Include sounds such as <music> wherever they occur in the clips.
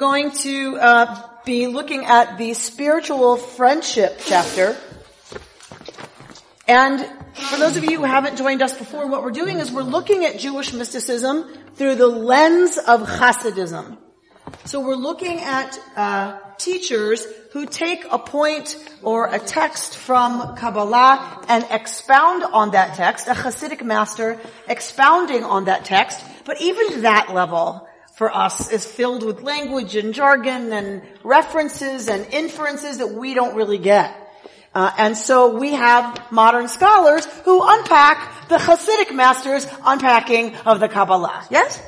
going to uh, be looking at the spiritual friendship chapter. And for those of you who haven't joined us before, what we're doing is we're looking at Jewish mysticism through the lens of Hasidism. So we're looking at uh, teachers who take a point or a text from Kabbalah and expound on that text, a Hasidic master expounding on that text, but even to that level for us is filled with language and jargon and references and inferences that we don't really get. Uh, and so we have modern scholars who unpack the Hasidic masters unpacking of the Kabbalah. Yes?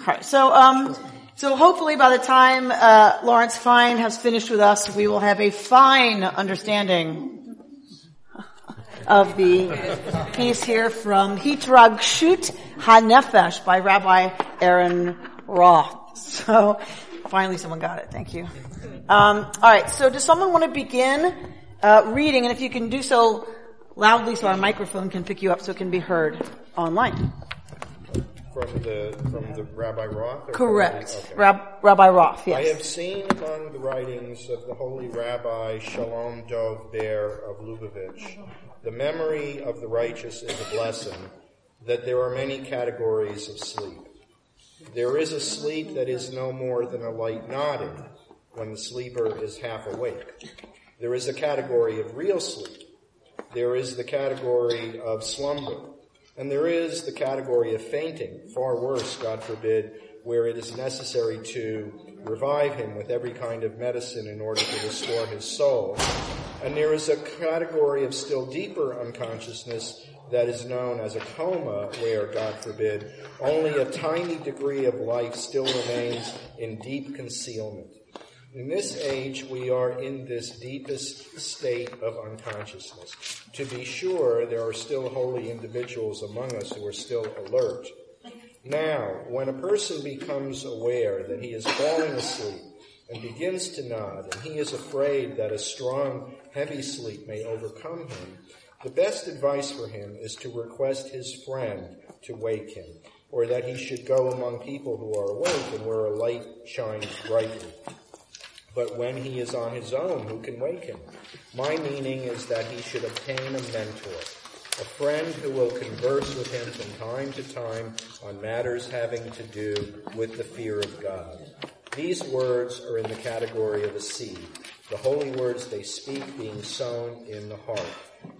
Okay, so um, so hopefully by the time uh, Lawrence Fine has finished with us, we will have a fine understanding of the piece here from Hitragshut HaNefesh by Rabbi Aaron Roth. So finally someone got it. Thank you. Um, all right. So does someone want to begin uh, reading? And if you can do so loudly so our microphone can pick you up so it can be heard online from the from the Rabbi Roth? Correct. Okay. Rab, Rabbi Roth. Yes. I have seen among the writings of the holy Rabbi Shalom Dov Ber of Lubavitch the memory of the righteous is a blessing. That there are many categories of sleep. There is a sleep that is no more than a light nodding when the sleeper is half awake. There is a category of real sleep. There is the category of slumber and there is the category of fainting, far worse, God forbid, where it is necessary to revive him with every kind of medicine in order to restore his soul. And there is a category of still deeper unconsciousness that is known as a coma, where, God forbid, only a tiny degree of life still remains in deep concealment. In this age, we are in this deepest state of unconsciousness. To be sure, there are still holy individuals among us who are still alert. Now, when a person becomes aware that he is falling asleep and begins to nod, and he is afraid that a strong, heavy sleep may overcome him, the best advice for him is to request his friend to wake him, or that he should go among people who are awake and where a light shines brightly but when he is on his own, who can wake him? My meaning is that he should obtain a mentor, a friend who will converse with him from time to time on matters having to do with the fear of God. These words are in the category of a seed, the holy words they speak being sown in the heart.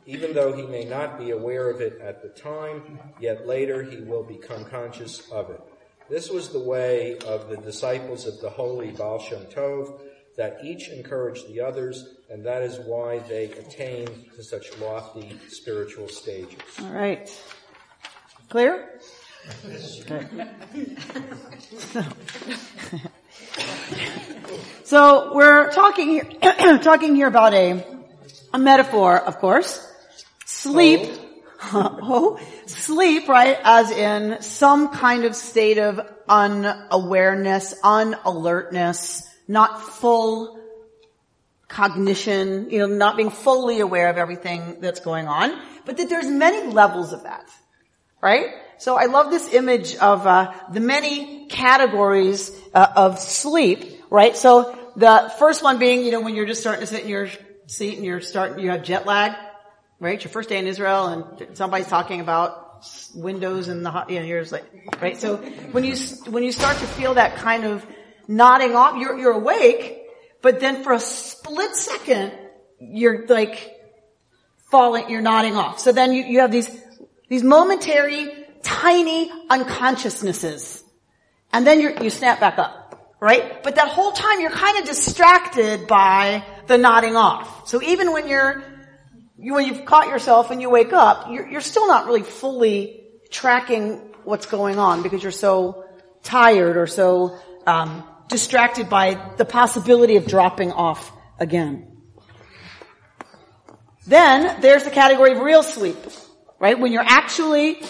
Even though he may not be aware of it at the time, yet later he will become conscious of it. This was the way of the disciples of the holy Baal Shem Tov, that each encouraged the others, and that is why they attained to such lofty spiritual stages. All right. Clear? <laughs> <laughs> so we're talking here, <clears throat> talking here about a, a metaphor, of course. Sleep. <laughs> Oh, sleep, right, as in some kind of state of unawareness, unalertness, not full cognition, you know, not being fully aware of everything that's going on, but that there's many levels of that, right? So I love this image of uh, the many categories uh, of sleep, right? So the first one being, you know, when you're just starting to sit in your seat and you're starting, you have jet lag, right? Your first day in Israel and somebody's talking about windows and the, you know, you're just like, right? So when you, when you start to feel that kind of nodding off. You're, you're awake, but then for a split second, you're like falling, you're nodding off. So then you, you have these, these momentary, tiny unconsciousnesses. And then you snap back up, right? But that whole time you're kind of distracted by the nodding off. So even when you're, you, when you've caught yourself and you wake up, you're, you're still not really fully tracking what's going on because you're so tired or so um, distracted by the possibility of dropping off again. Then there's the category of real sleep, right? When you're actually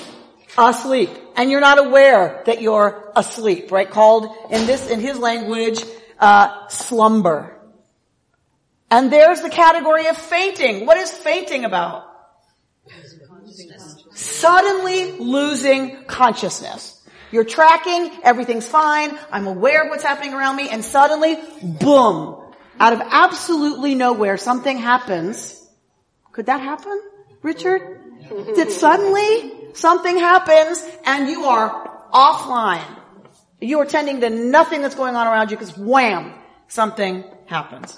asleep and you're not aware that you're asleep, right? Called in this, in his language, uh, slumber. And there's the category of fainting. What is fainting about? Suddenly losing consciousness. You're tracking, everything's fine, I'm aware of what's happening around me, and suddenly, boom, out of absolutely nowhere, something happens. Could that happen, Richard? Did suddenly something happens and you are offline. You are tending to nothing that's going on around you because wham, something happens.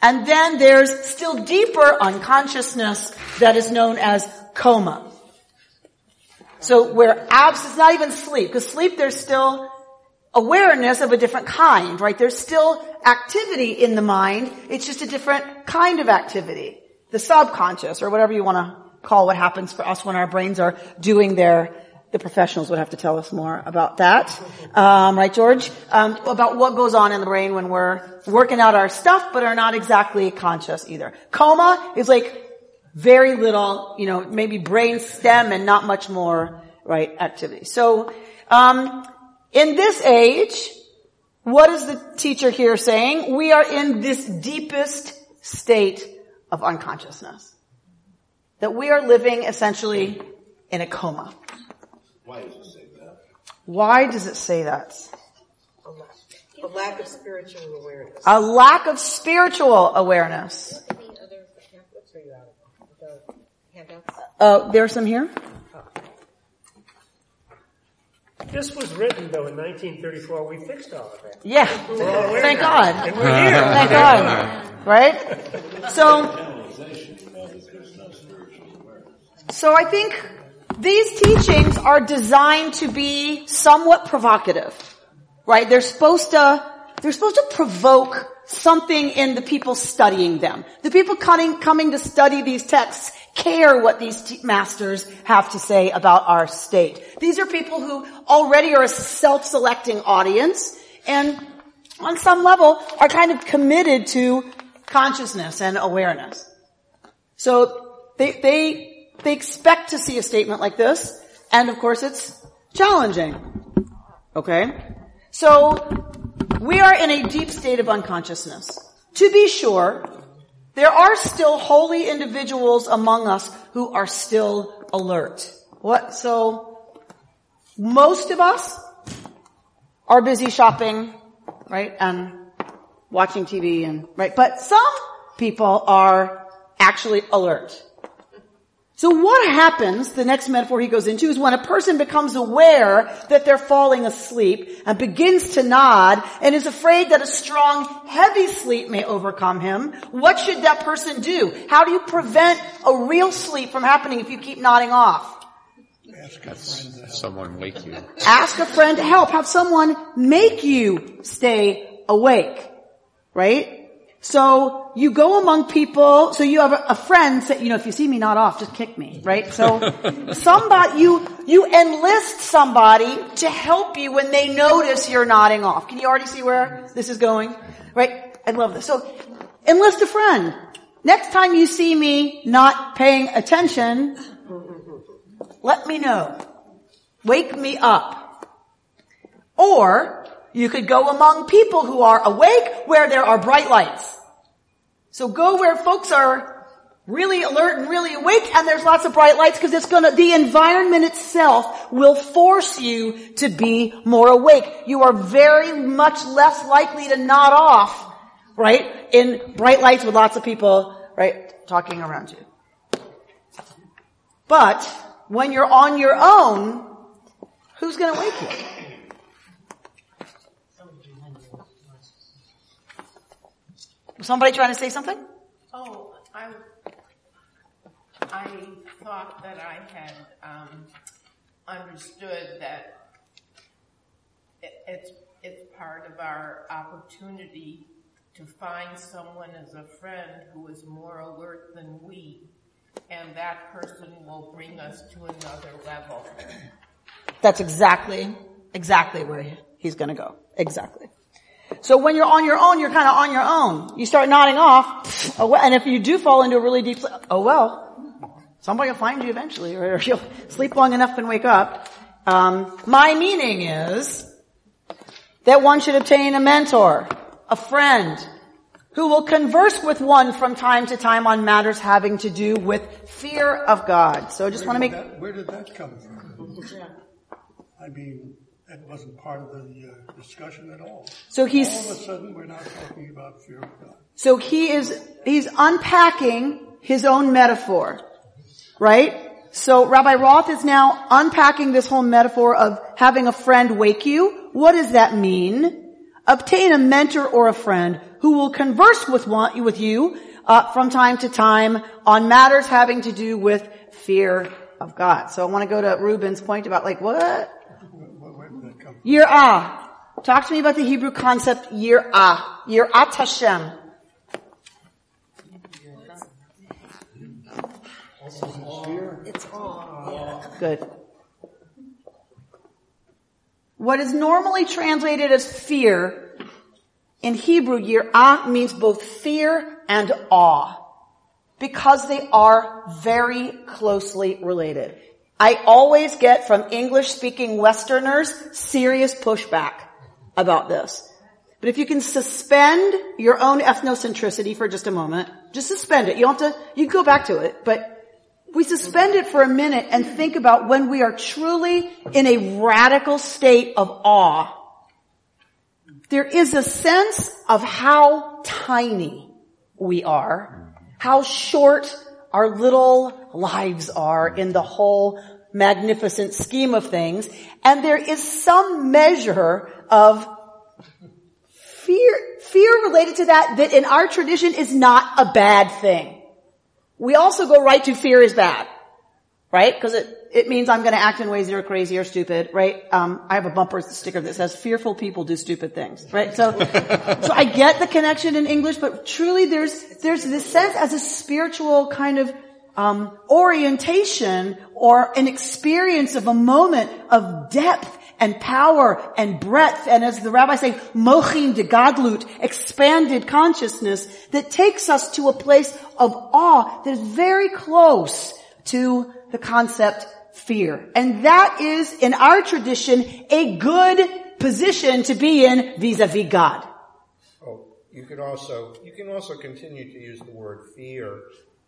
And then there's still deeper unconsciousness that is known as coma. So where abs, it's not even sleep, because sleep there's still awareness of a different kind, right? There's still activity in the mind, it's just a different kind of activity. The subconscious, or whatever you want to call what happens for us when our brains are doing their the professionals would have to tell us more about that, um, right, George? Um, about what goes on in the brain when we're working out our stuff, but are not exactly conscious either. Coma is like very little, you know, maybe brain stem and not much more, right, activity. So, um, in this age, what is the teacher here saying? We are in this deepest state of unconsciousness. That we are living essentially in a coma. Why does it say that? Why does it say that? A lack of spiritual awareness. A lack of spiritual awareness. Uh, there's some here. This was written though in 1934. We fixed all of that. Yeah. Thank God. Thank <laughs> God. Right? So, so I think these teachings are designed to be somewhat provocative, right? They're supposed to, they're supposed to provoke something in the people studying them. The people coming, coming to study these texts care what these masters have to say about our state. These are people who already are a self-selecting audience and on some level are kind of committed to consciousness and awareness. So they, they they expect to see a statement like this, and of course it's challenging. Okay? So, we are in a deep state of unconsciousness. To be sure, there are still holy individuals among us who are still alert. What, so, most of us are busy shopping, right, and watching TV and, right, but some people are actually alert. So what happens, the next metaphor he goes into, is when a person becomes aware that they're falling asleep and begins to nod and is afraid that a strong, heavy sleep may overcome him, what should that person do? How do you prevent a real sleep from happening if you keep nodding off? Ask someone wake you. Ask a friend to help. Have someone make you stay awake. Right? So you go among people, so you have a, friend say, you know, if you see me not off, just kick me, right? So <laughs> somebody, you, you enlist somebody to help you when they notice you're nodding off. Can you already see where this is going? Right? I love this. So enlist a friend. Next time you see me not paying attention, let me know. Wake me up. Or you could go among people who are awake where there are bright lights. So go where folks are really alert and really awake and there's lots of bright lights because it's gonna, the environment itself will force you to be more awake. You are very much less likely to nod off, right, in bright lights with lots of people, right, talking around you. But when you're on your own, who's gonna wake you? Somebody trying to say something? Oh, I, I thought that I had um, understood that it, it's it's part of our opportunity to find someone as a friend who is more alert than we, and that person will bring us to another level. That's exactly exactly where he's going to go. Exactly. So when you're on your own, you're kind of on your own. You start nodding off, oh, and if you do fall into a really deep sleep, oh well, somebody will find you eventually, or you'll sleep long enough and wake up. Um, my meaning is that one should obtain a mentor, a friend, who will converse with one from time to time on matters having to do with fear of God. So I just want to make. That, where did that come from? I mean, that wasn't part of the uh, discussion at all. So he's All of a sudden, we're not talking about fear of God. so he is, he's unpacking his own metaphor, right? So Rabbi Roth is now unpacking this whole metaphor of having a friend wake you. What does that mean? Obtain a mentor or a friend who will converse with one, with you uh, from time to time on matters having to do with fear of God. So I want to go to Reuben's point about like what Where, where did that come from? Yir'ah. Talk to me about the Hebrew concept Yir'ah. Yir'at Hashem. It's all. Good. What is normally translated as fear, in Hebrew, Yir'ah means both fear and awe. Because they are very closely related. I always get from English speaking Westerners serious pushback about this. But if you can suspend your own ethnocentricity for just a moment, just suspend it. You don't have to, you can go back to it, but we suspend it for a minute and think about when we are truly in a radical state of awe. There is a sense of how tiny we are, how short our little lives are in the whole magnificent scheme of things, and there is some measure of fear, fear related to that that in our tradition is not a bad thing. We also go right to fear is bad, right? Because it, it means I'm going to act in ways that are crazy or stupid, right? Um, I have a bumper sticker that says fearful people do stupid things, right? So, <laughs> so I get the connection in English, but truly there's, there's this sense as a spiritual kind of, um, orientation or an experience of a moment of depth and power and breadth and as the rabbis say, mochin de gadlut, expanded consciousness that takes us to a place of awe that is very close to the concept fear. And that is, in our tradition, a good position to be in vis-a-vis God. Oh, you could also you can also continue to use the word fear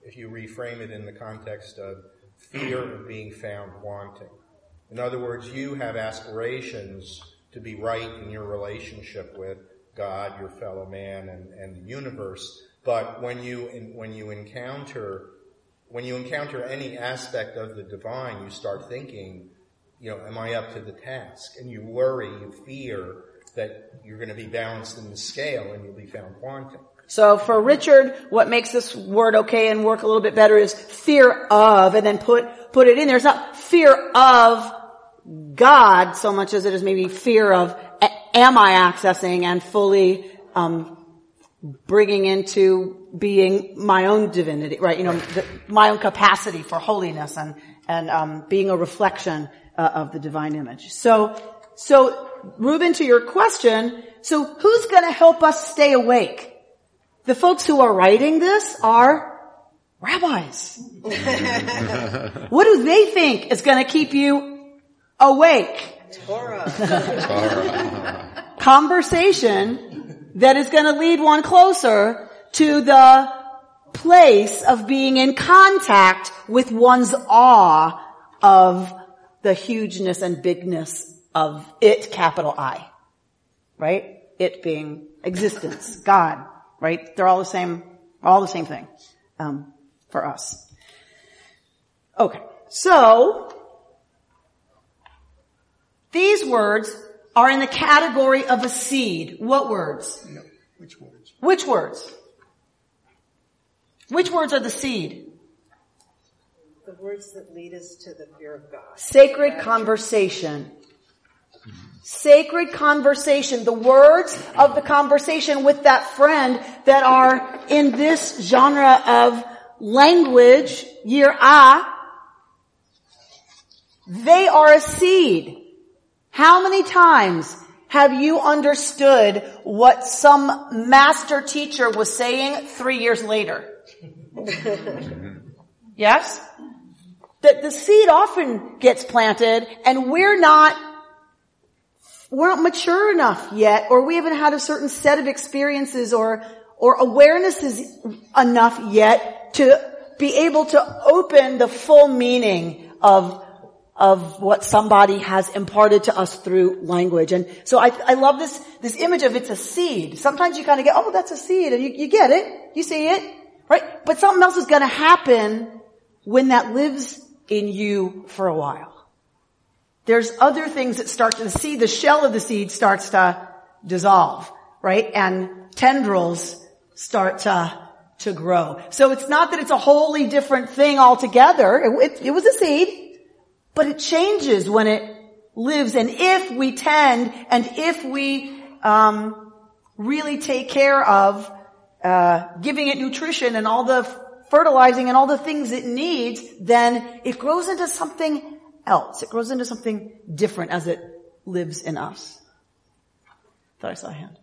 if you reframe it in the context of fear of being found wanting. In other words, you have aspirations to be right in your relationship with God, your fellow man, and, and the universe. But when you when you encounter when you encounter any aspect of the divine, you start thinking, you know, am I up to the task? And you worry, you fear that you're going to be balanced in the scale and you'll be found wanting. So for Richard, what makes this word okay and work a little bit better is fear of, and then put, put it in there. It's not fear of God so much as it is maybe fear of, am I accessing and fully, um, bringing into being my own divinity, right? You know, the, my own capacity for holiness and, and, um, being a reflection uh, of the divine image. So, so Reuben, to your question, so who's gonna help us stay awake? The folks who are writing this are rabbis. <laughs> what do they think is going to keep you awake? Torah. Conversation that is going to lead one closer to the place of being in contact with one's awe of the hugeness and bigness of it, capital I. Right? It being existence, God right? They're all the same, all the same thing, um, for us. Okay. So, these words are in the category of a seed. What words? Yeah, which words? Which words? Which words are the seed? The words that lead us to the fear of God. Sacred conversation. Sacred conversation. The words of the conversation with that friend that are in this genre of language, yir'ah, they are a seed. How many times have you understood what some master teacher was saying three years later? <laughs> yes? That the seed often gets planted and we're not, we're not mature enough yet or we haven't had a certain set of experiences or, or awarenesses enough yet to be able to open the full meaning of of what somebody has imparted to us through language. And so I, I love this, this image of it's a seed. Sometimes you kind of get, oh, that's a seed and you, you get it. You see it, right? But something else is going to happen when that lives in you for a while. There's other things that start to, see the shell of the seed starts to dissolve, right? And tendrils start to, to grow. So it's not that it's a wholly different thing altogether. It, it, it was a seed, but it changes when it lives. And if we tend and if we, um, really take care of, uh, giving it nutrition and all the fertilizing and all the things it needs, then it grows into something else. It grows into something different as it lives in us. Thought I saw a hand.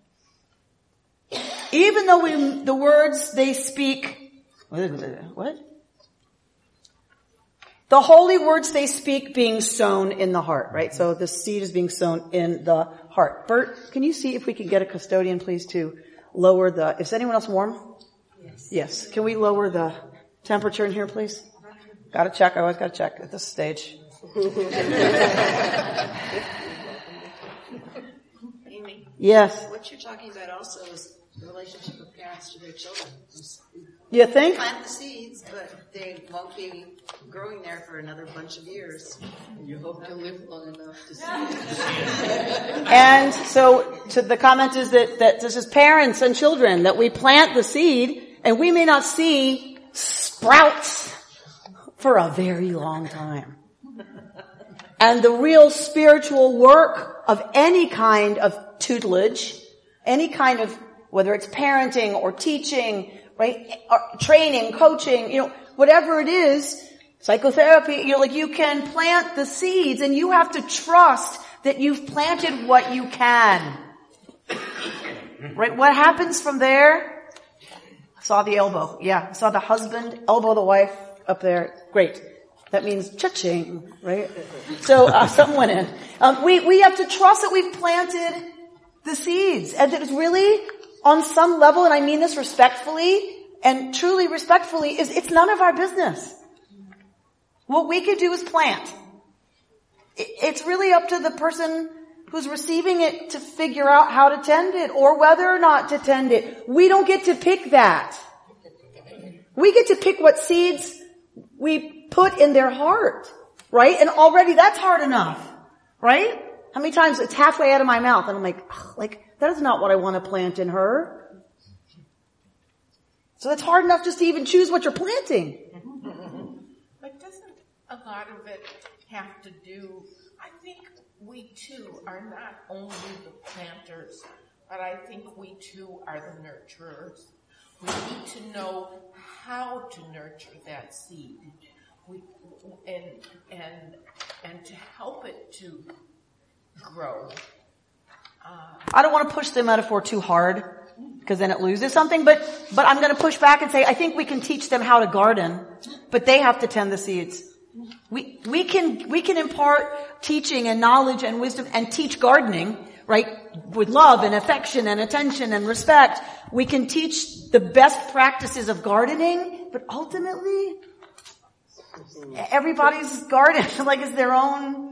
Even though we, the words they speak, what? The holy words they speak being sown in the heart, right? So the seed is being sown in the heart. Bert, can you see if we can get a custodian please to lower the, is anyone else warm? Yes. Yes. Can we lower the temperature in here please? Gotta check, I always gotta check at this stage. <laughs> Amy, Yes. what you're talking about also is the relationship of parents to their children. You think? Plant the seeds, but they won't be growing there for another bunch of years. You hope to live long enough to see <laughs> And so to the comment is that, that this is parents and children, that we plant the seed and we may not see sprouts for a very long time. And the real spiritual work of any kind of tutelage, any kind of, whether it's parenting or teaching, right, training, coaching, you know, whatever it is, psychotherapy, you know, like you can plant the seeds and you have to trust that you've planted what you can. Right? What happens from there? Saw the elbow. Yeah. Saw the husband elbow the wife up there. Great. That means cha-ching, right? So uh, <laughs> went in. Um, we we have to trust that we've planted the seeds, and that it's really on some level, and I mean this respectfully and truly respectfully, is it's none of our business. What we could do is plant. It's really up to the person who's receiving it to figure out how to tend it or whether or not to tend it. We don't get to pick that. We get to pick what seeds we put in their heart, right? And already that's hard enough, right? How many times it's halfway out of my mouth and I'm like, like, that is not what I want to plant in her. So that's hard enough just to even choose what you're planting. But doesn't a lot of it have to do, I think we too are not only the planters, but I think we too are the nurturers. We need to know how to nurture that seed. We, and, and, and to help it to grow. I don't want to push the metaphor too hard because then it loses something, but, but I'm going to push back and say I think we can teach them how to garden, but they have to tend the seeds. We, we can, we can impart teaching and knowledge and wisdom and teach gardening, right? With love and affection and attention and respect. We can teach the best practices of gardening, but ultimately, everybody's garden, <laughs> like is their own,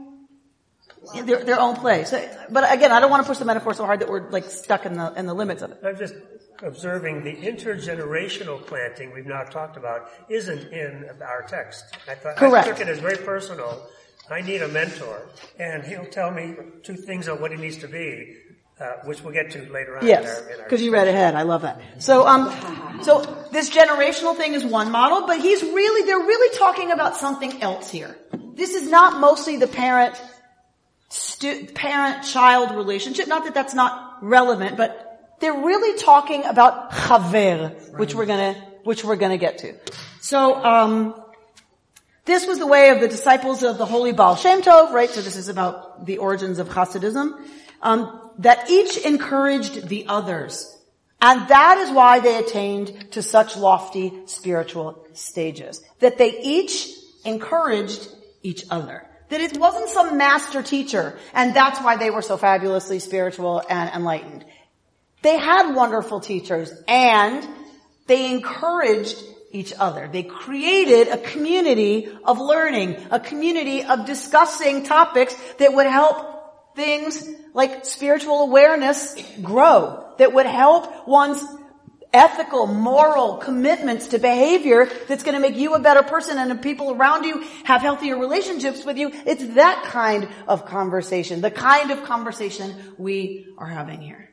their, their own place. But again, I don't want to push the metaphor so hard that we're like stuck in the, in the limits of it. I'm just observing the intergenerational planting we've now talked about isn't in our text. I thought, Correct. I took it as very personal. I need a mentor, and he'll tell me two things on what he needs to be, uh, which we'll get to later on. Yes, in our, in our because you read ahead. I love that. So, um, so this generational thing is one model, but he's really, they're really talking about something else here. This is not mostly the parent, stu- parent-child relationship. Not that that's not relevant, but they're really talking about chaver, which we're gonna, which we're gonna get to. So, um, this was the way of the disciples of the holy Baal Shem Tov, right? So this is about the origins of Hasidism. Um, that each encouraged the others. And that is why they attained to such lofty spiritual stages. That they each encouraged each other. That it wasn't some master teacher, and that's why they were so fabulously spiritual and enlightened. They had wonderful teachers, and they encouraged each other. They created a community of learning, a community of discussing topics that would help things like spiritual awareness grow, that would help one's ethical, moral commitments to behavior that's going to make you a better person and the people around you have healthier relationships with you. It's that kind of conversation, the kind of conversation we are having here.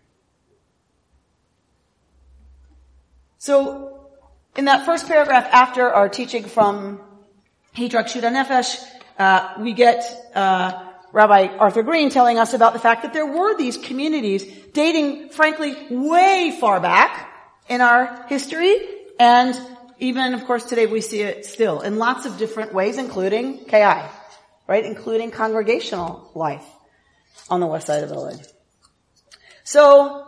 So, in that first paragraph after our teaching from Hitragshut HaNefesh, uh, we get uh, Rabbi Arthur Green telling us about the fact that there were these communities dating, frankly, way far back in our history, and even, of course, today we see it still in lots of different ways, including KI, right? Including congregational life on the west side of LA. So,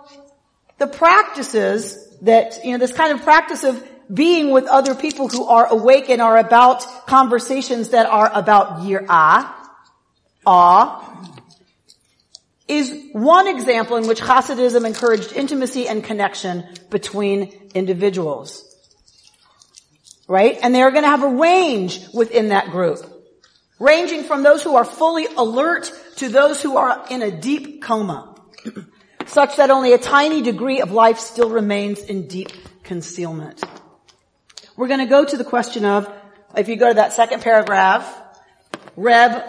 the practices that, you know, this kind of practice of being with other people who are awake and are about conversations that are about yir'ah, awe, is one example in which Hasidism encouraged intimacy and connection between individuals. Right? And they're going to have a range within that group. Ranging from those who are fully alert to those who are in a deep coma. <clears throat> such that only a tiny degree of life still remains in deep concealment. We're going to go to the question of, if you go to that second paragraph, Reb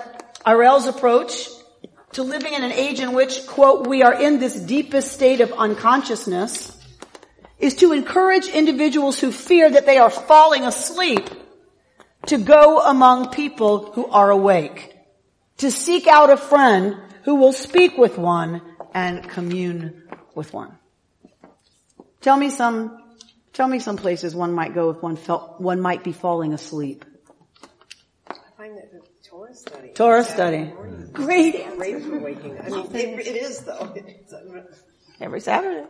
Arel's approach to living in an age in which, quote, we are in this deepest state of unconsciousness is to encourage individuals who fear that they are falling asleep to go among people who are awake, to seek out a friend who will speak with one and commune with one. Tell me some, tell me some places one might go if one felt, one might be falling asleep. I find that Torah study. Torah study. Great answer. Great for waking. I mean, it, it is though. <laughs> Every Saturday.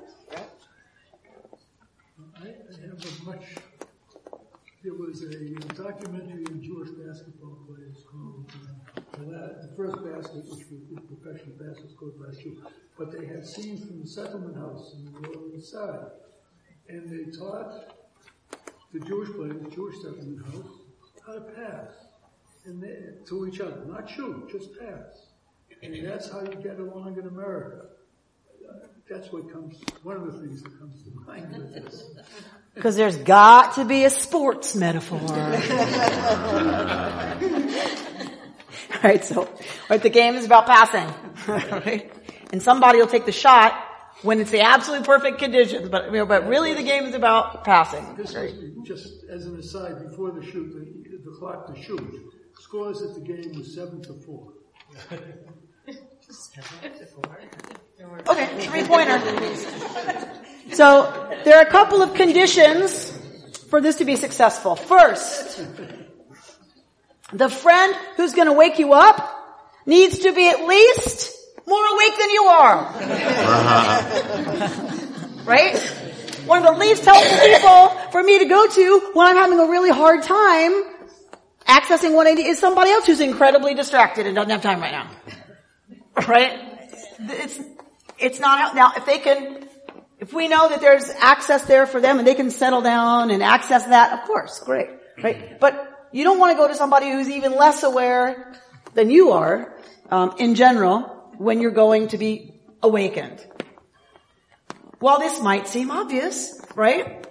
I have a much, there was a documentary on Jewish basketball players called, uh, the, first basket, which was the professional basket scored last year, but they had scenes from the settlement house in the Lower East Side. And they taught the Jewish players, the Jewish settlement house, how to pass. And they, to each other, not shoot, just pass. And that's how you get along in America. That's what comes, one of the things that comes to mind with this. Because there's got to be a sports metaphor. <laughs> Alright, so, right, the game is about passing. right? And somebody will take the shot when it's the absolute perfect conditions, but, you know, but really the game is about passing. This is just as an aside, before the shoot, the, the clock to shoot, scores at the game was seven to four. Okay, three pointer. So, there are a couple of conditions for this to be successful. First, the friend who's gonna wake you up needs to be at least more awake than you are. Uh-huh. right? One of the least helpful people for me to go to when I'm having a really hard time accessing 180 is somebody else who's incredibly distracted and doesn't have time right now. Right? It's, it's not, out. now if they can, if we know that there's access there for them and they can settle down and access that, of course, great. Right? But you don't want to go to somebody who's even less aware than you are, um, in general, when you're going to be awakened. While this might seem obvious, right?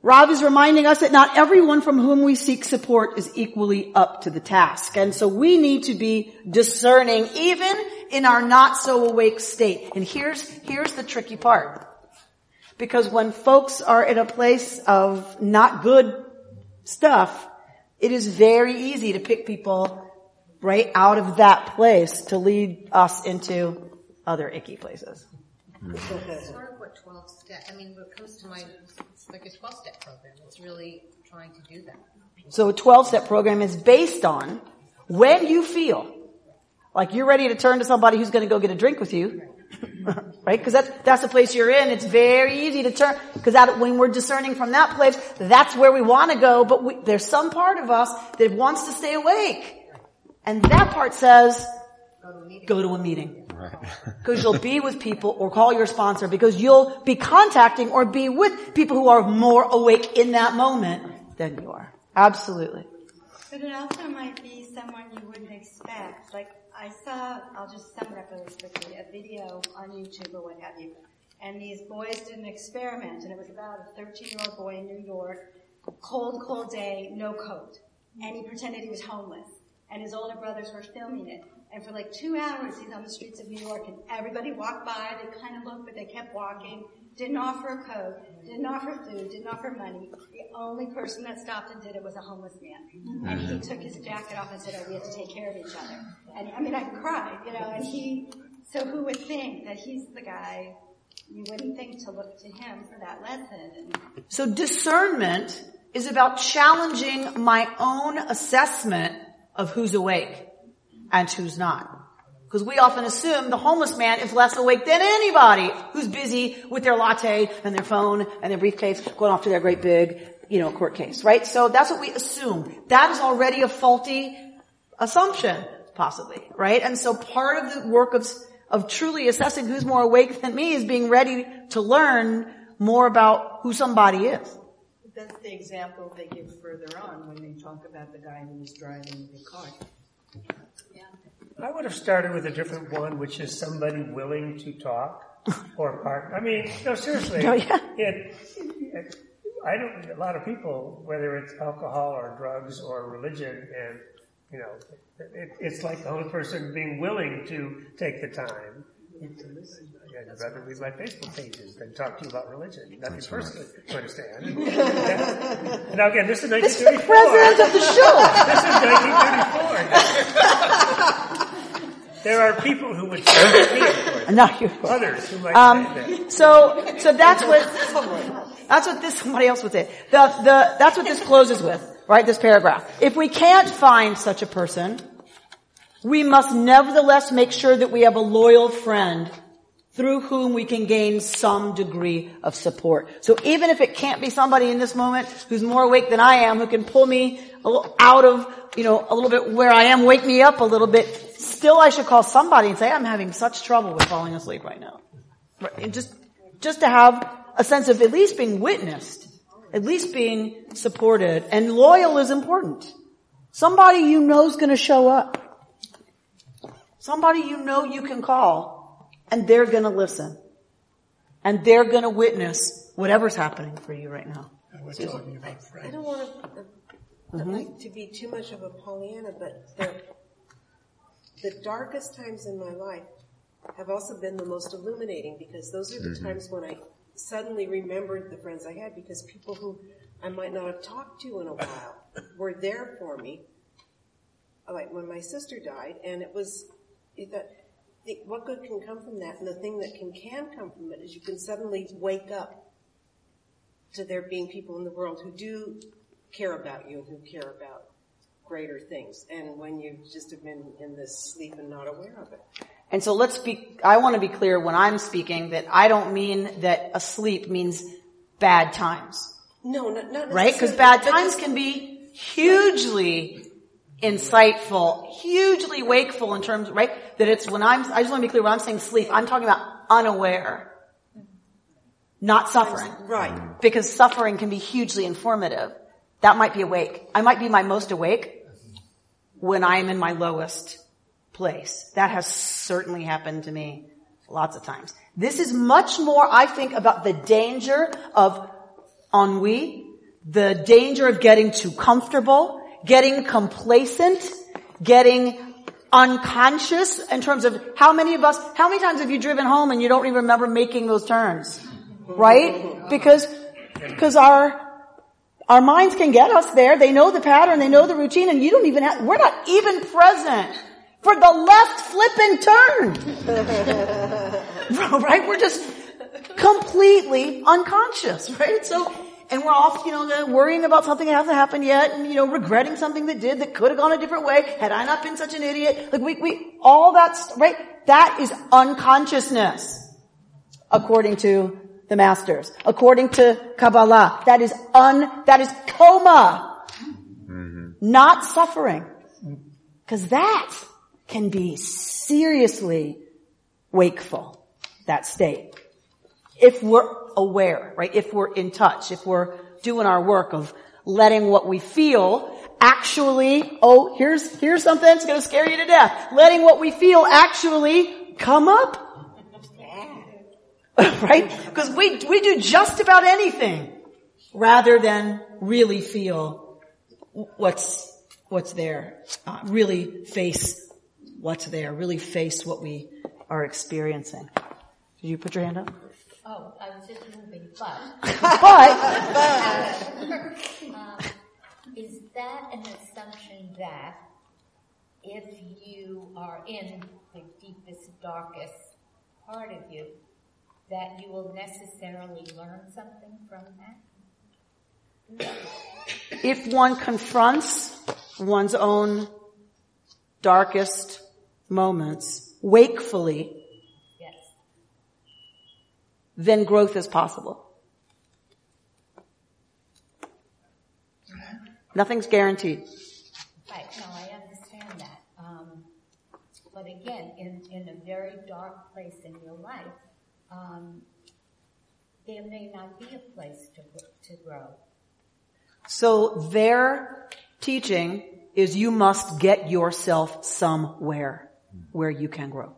Rob is reminding us that not everyone from whom we seek support is equally up to the task. And so we need to be discerning even in our not so awake state. And here's, here's the tricky part. Because when folks are in a place of not good stuff, it is very easy to pick people right out of that place to lead us into other icky places. Sort of what 12 step, I mean, what comes to it's like a 12 step program. It's really trying to do that. So a 12 step program is based on when you feel like you're ready to turn to somebody who's going to go get a drink with you. <coughs> right? Because that's, that's the place you're in. It's very easy to turn, because when we're discerning from that place, that's where we want to go, but we, there's some part of us that wants to stay awake. And that part says, go to a meeting. <laughs> Because you'll be with people or call your sponsor because you'll be contacting or be with people who are more awake in that moment than you are. Absolutely. But it also might be someone you wouldn't expect. Like I saw, I'll just sum it up really quickly, a video on YouTube or what have you. And these boys did an experiment and it was about a 13 year old boy in New York, cold, cold day, no coat. And he pretended he was homeless. And his older brothers were filming it. And for like two hours he's on the streets of New York and everybody walked by, they kind of looked but they kept walking, didn't offer a coat, didn't offer food, didn't offer money. The only person that stopped and did it was a homeless man. And he mm-hmm. took his jacket off and said, oh, we have to take care of each other. And I mean, I cried, you know, and he, so who would think that he's the guy you wouldn't think to look to him for that lesson. And So discernment is about challenging my own assessment of who's awake and who's not. Because we often assume the homeless man is less awake than anybody who's busy with their latte and their phone and their briefcase going off to their great big, you know, court case, right? So that's what we assume. That is already a faulty assumption, possibly, right? And so part of the work of, of truly assessing who's more awake than me is being ready to learn more about who somebody is. That's the example they give further on when they talk about the guy who was driving the car. I would have started with a different one, which is somebody willing to talk or part. I mean, no, seriously. Oh, yeah. It, it, I don't. A lot of people, whether it's alcohol or drugs or religion, and you know, it, it's like the only person being willing to take the time. I'd rather read my Facebook pages than talk to you about religion. Nothing personally to understand. And <laughs> now again, this is 1934. This is the president of the show. This is 1934. There are people who would say me. Not you. Others who might Um, say that. so, so that's what, that's what this, somebody else would say. The, the, that's what this closes with, right? This paragraph. If we can't find such a person, we must nevertheless make sure that we have a loyal friend through whom we can gain some degree of support. So even if it can't be somebody in this moment who's more awake than I am, who can pull me out of, you know, a little bit where I am, wake me up a little bit, still I should call somebody and say, I'm having such trouble with falling asleep right now. And just, just to have a sense of at least being witnessed, at least being supported, and loyal is important. Somebody you know is gonna show up. Somebody you know you can call, and they're gonna listen. And they're gonna witness whatever's happening for you right now. I don't want to, Mm-hmm. like to be too much of a Pollyanna, but the, the darkest times in my life have also been the most illuminating because those are the Mm-hmm. times when I suddenly remembered the friends I had because people who I might not have talked to in a while <laughs> were there for me. Like when my sister died and it was, you thought, what good can come from that? And the thing that can, can come from it is you can suddenly wake up to there being people in the world who do care about you and who care about greater things. And when you just have been in this sleep and not aware of it. And so let's be, I want to be clear when I'm speaking that I don't mean that asleep means bad times. No, not, not Right? Because bad times can be hugely insightful, hugely wakeful in terms, right? That it's when I'm, I just want to be clear, when I'm saying sleep, I'm talking about unaware. Not suffering. Right. Because suffering can be hugely informative. That might be awake. I might be my most awake when I am in my lowest place. That has certainly happened to me lots of times. This is much more, I think, about the danger of ennui, the danger of getting too comfortable, getting complacent, getting unconscious in terms of how many of us, how many times have you driven home and you don't even remember making those turns? Right? Because, because our, our minds can get us there. They know the pattern, they know the routine, and you don't even have, we're not even present for the left flip and turn. <laughs> right? We're just completely unconscious, right? So, and we're off, you know, worrying about something that hasn't happened yet and, you know, regretting something that did that could have gone a different way had I not been such an idiot. Like we, we, all that, st- right? That is unconsciousness according to the masters. According to Kabbalah, that is un, that is coma. Mm-hmm. Not suffering. Cause that can be seriously wakeful, that state. If we're aware, right? If we're in touch, if we're doing our work of letting what we feel actually, oh, here's, here's something that's gonna scare you to death. Letting what we feel actually come up. <laughs> right? Because we, we do just about anything rather than really feel what's, what's there. Uh, really face what's there. Really face what we are experiencing. Did you put your hand up? Oh, I was just moving, but. <laughs> but. <laughs> um, is that an assumption that if you are in the deepest, darkest part of you, that you will necessarily learn something from that? If one confronts one's own darkest moments wakefully, yes. Then growth is possible. Nothing's guaranteed. Right, no, I understand that. Um, but again, in, in a very dark place in your life, um, there may not be a place to, to grow. So their teaching is you must get yourself somewhere where you can grow.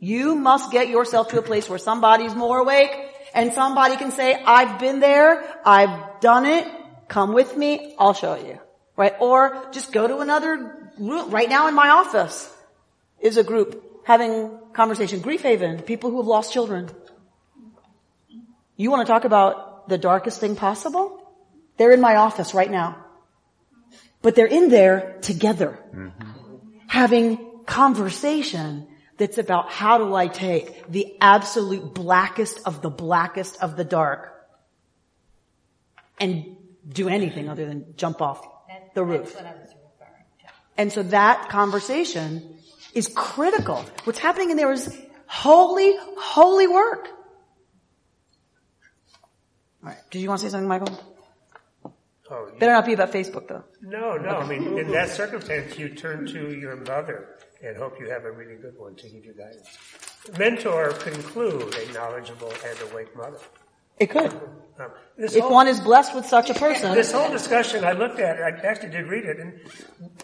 You must get yourself to a place where somebody's more awake and somebody can say, I've been there, I've done it, come with me, I'll show you. Right? Or just go to another room. Right now in my office is a group having conversation. Grief Haven, people who have lost children. You want to talk about the darkest thing possible? They're in my office right now. But they're in there together. Mm-hmm. Having conversation that's about how do I take the absolute blackest of the blackest of the dark and do anything other than jump off that, the roof. To. And so that conversation is critical. What's happening in there is holy, holy work. All right. Did you want to say something, Michael? Oh, Better not be about Facebook though. No, no. I mean, in that circumstance, you turn to your mother and hope you have a really good one to give you guidance. Mentor could include a knowledgeable and awake mother. It could. Um, if whole, one is blessed with such a person. This whole discussion, I looked at it, I actually did read it, and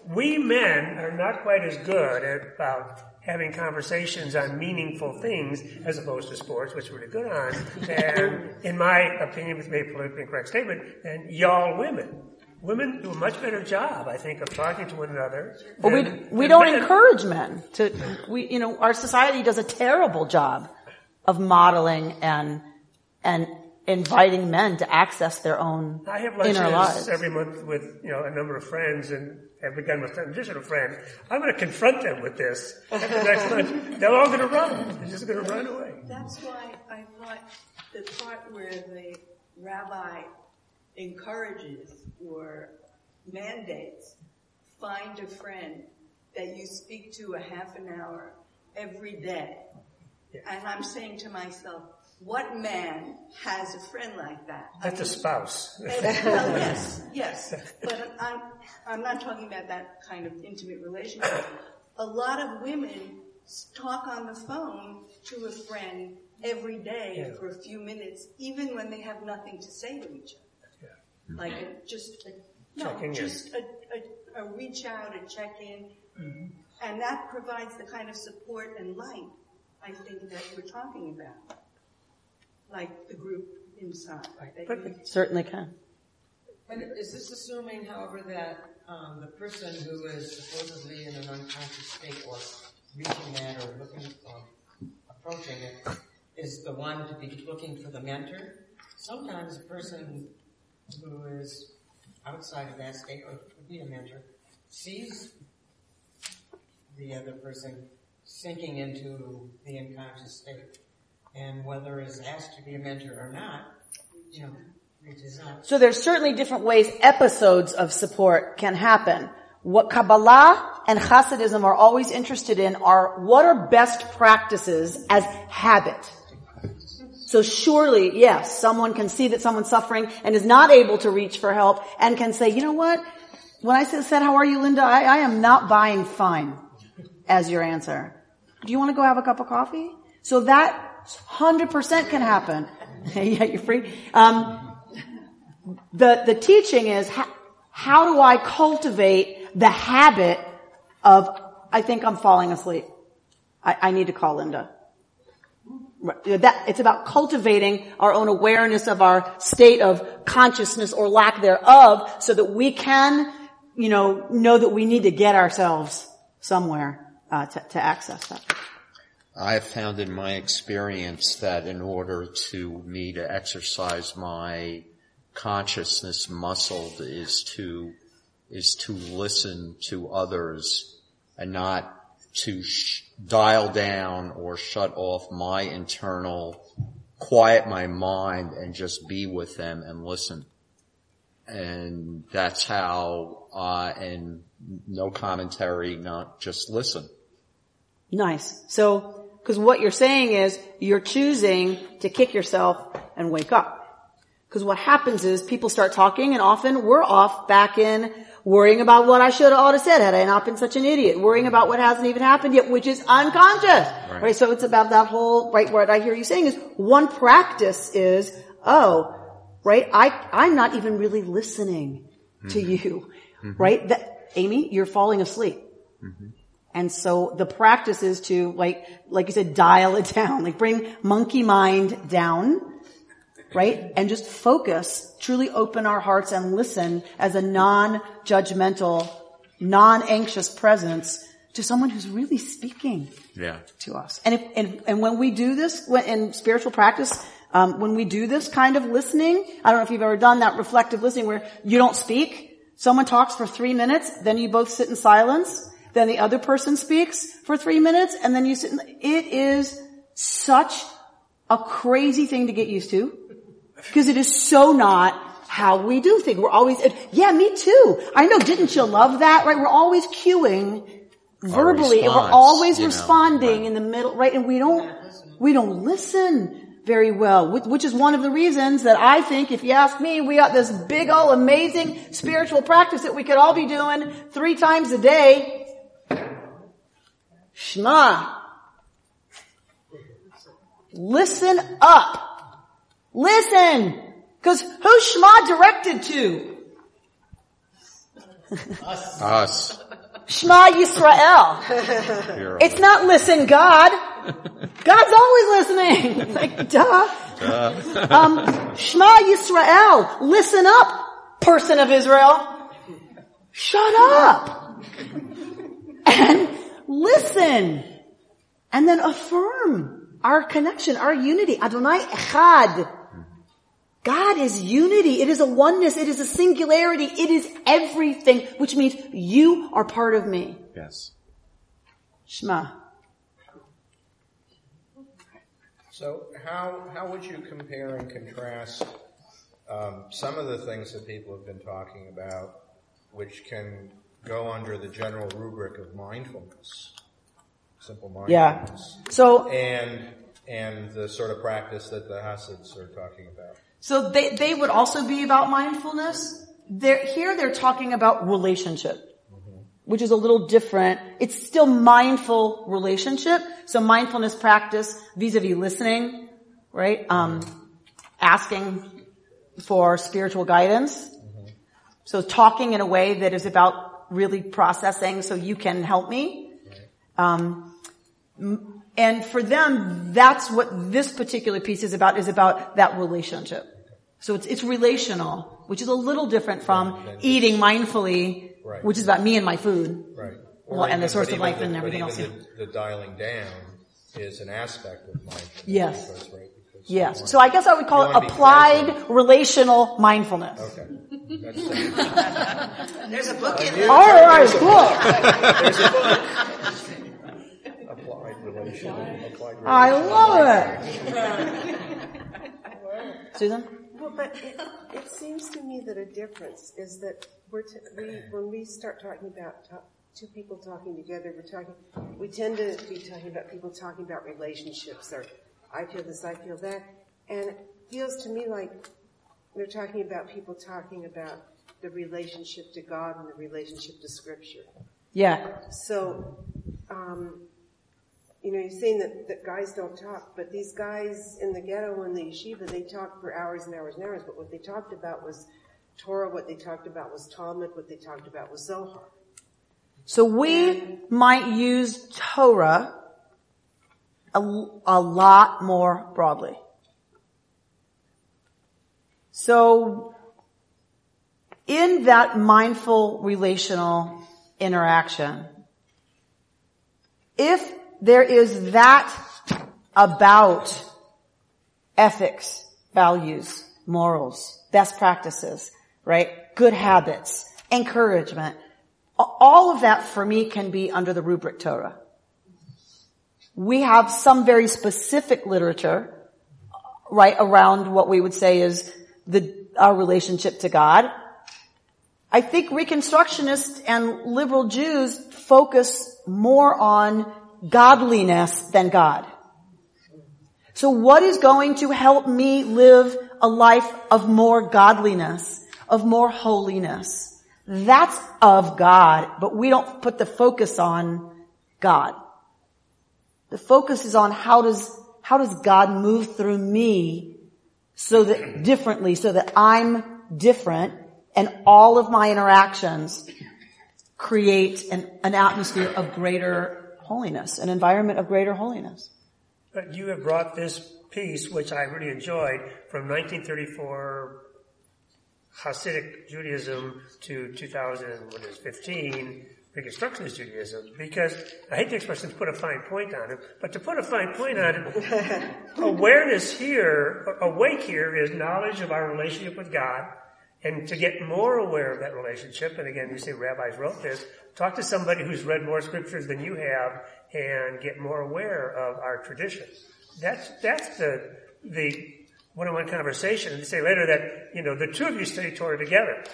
we men are not quite as good at about having conversations on meaningful things as opposed to sports, which we're really good on. And in my opinion, with a politically incorrect statement, and y'all women. Women do a much better job, I think, of talking to one another. Well, we, we don't men. encourage men to, we, you know, our society does a terrible job of modeling and, and inviting men to access their own I have inner lives. every month with, you know, a number of friends and have begun with an additional friend. I'm going to confront them with this at the next lunch. They're all going to run. They're just going to run away. That's why I thought the part where the rabbi encourages or mandates find a friend that you speak to a half an hour every day. Yeah. And I'm saying to myself, what man has a friend like that? That's I mean, a spouse. well, yes, yes. But I'm, I'm not talking about that kind of intimate relationship. A lot of women talk on the phone to a friend every day yeah. for a few minutes, even when they have nothing to say to each other. Yeah. Like a, just a, no, just a, a, a, reach out, a check in, mm-hmm. and that provides the kind of support and light I think that we're talking about like the group inside. But it certainly can. But is this assuming, however, that um, the person who is supposedly in an unconscious state or reaching that or looking, um, approaching it, is the one to be looking for the mentor? Sometimes a person who is outside of that state or could be a mentor sees the other person sinking into the unconscious state and whether is asked to be a mentor or not, you know, reaches out. So there's certainly different ways episodes of support can happen. What Kabbalah and Hasidism are always interested in are what are best practices as habit. So surely, yes, someone can see that someone's suffering and is not able to reach for help and can say, you know what? When I said, how are you, Linda? I, I am not buying fine as your answer. Do you want to go have a cup of coffee? So that 100% can happen. <laughs> yeah, you're free. Um, the, the teaching is how, how do I cultivate the habit of, I think I'm falling asleep. I, I need to call Linda. That, it's about cultivating our own awareness of our state of consciousness or lack thereof so that we can, you know, know that we need to get ourselves somewhere uh, to, to access that. I have found in my experience that in order to me to exercise my consciousness muscle is to is to listen to others and not to sh- dial down or shut off my internal, quiet my mind and just be with them and listen. And that's how, uh, and no commentary, not just listen. Nice. So, cause what you're saying is you're choosing to kick yourself and wake up. Cause what happens is people start talking and often we're off back in worrying about what I should have ought to said had I not been such an idiot, worrying about what hasn't even happened yet, which is unconscious. Right. right? So it's about that whole, right, what I hear you saying is one practice is, oh, right, I, I'm not even really listening mm-hmm. to you, mm-hmm. right? That, Amy, you're falling asleep. Mm-hmm. And so the practice is to, like, like you said, dial it <laughs> down, like bring monkey mind down, right? And just focus, truly open our hearts and listen as a non-judgmental, non-anxious presence to someone who's really speaking yeah. to us. And, if, and, and when we do this when, in spiritual practice, um, when we do this kind of listening, I don't know if you've ever done that reflective listening where you don't speak, someone talks for three minutes, then you both sit in silence, then the other person speaks for three minutes, and then you sit. In, it is such a crazy thing to get used to. Because it is so not how we do things. We're always, yeah, me too. I know, didn't you love that? Right? We're always cueing verbally. Response, we're always responding know, right. in the middle, right? And we don't, we don't listen very well, which is one of the reasons that I think, if you ask me, we got this big old amazing spiritual practice that we could all be doing three times a day. Shema. Listen up. Listen! Cause who's Shema directed to? Us. Us. Shema Yisrael. it's not listen God. God's always listening. <laughs> like, duh. duh. um, Shema Yisrael. Listen up, person of Israel. Shut up. and listen. And then affirm our connection, our unity. Adonai Echad. God is unity. It is a oneness. It is a singularity. It is everything, which means you are part of me. Yes. Shema. So how, how would you compare and contrast um, some of the things that people have been talking about, which can go under the general rubric of mindfulness, simple mindfulness, yeah. So and and the sort of practice that the Hasids are talking about. So they, they would also be about mindfulness. They're, here they're talking about relationship, mm-hmm. which is a little different. It's still mindful relationship. So mindfulness practice vis-a-vis listening, right? Um, asking for spiritual guidance. Mm-hmm. So talking in a way that is about really processing so you can help me. Um, and for them, that's what this particular piece is about, is about that relationship. So it's, it's relational, which is a little different from eating mindfully, right. which is about me and my food. Right. Well, and the source of life the, and everything else. The, the, dialing down is an aspect of mindfulness. Yes. Because, right, because yes. So I guess I would call it applied relational mindfulness. Okay. <laughs> There's a book in there. All right, cool. There's a book. applied relational. Applied relational. I love it. Susan? Well, but it, it seems to me that a difference is that we're t- we, when we start talking about talk, two people talking together, we're talking, we tend to be talking about people talking about relationships or I feel this, I feel that. And it feels to me like they're talking about people talking about the relationship to God and the relationship to Scripture. Yeah. So, um, you know, you're saying that, that guys don't talk, but these guys in the ghetto and the yeshiva, they talked for hours and hours and hours, but what they talked about was Torah, what they talked about was Talmud, what they talked about was Zohar. So we might use Torah a, a lot more broadly. So in that mindful relational interaction, if there is that about ethics, values, morals, best practices, right? Good habits, encouragement. All of that for me can be under the rubric Torah. We have some very specific literature, right, around what we would say is the, our relationship to God. I think Reconstructionists and liberal Jews focus more on godliness than God. So what is going to help me live a life of more godliness, of more holiness? That's of God, but we don't put the focus on God. The focus is on how does, how does God move through me so that differently, so that I'm different and all of my interactions create an, an atmosphere of greater holiness, an environment of greater holiness. But you have brought this piece, which I really enjoyed, from 1934 Hasidic Judaism to 2015 Reconstructionist Judaism, because I hate the expression to put a fine point on it, but to put a fine point on it, <laughs> awareness here, awake here is knowledge of our relationship with God, and to get more aware of that relationship, and again, you say rabbis wrote this, talk to somebody who's read more scriptures than you have and get more aware of our tradition. That's, that's the, the one-on-one conversation. And say later that, you know, the two of you study Torah together.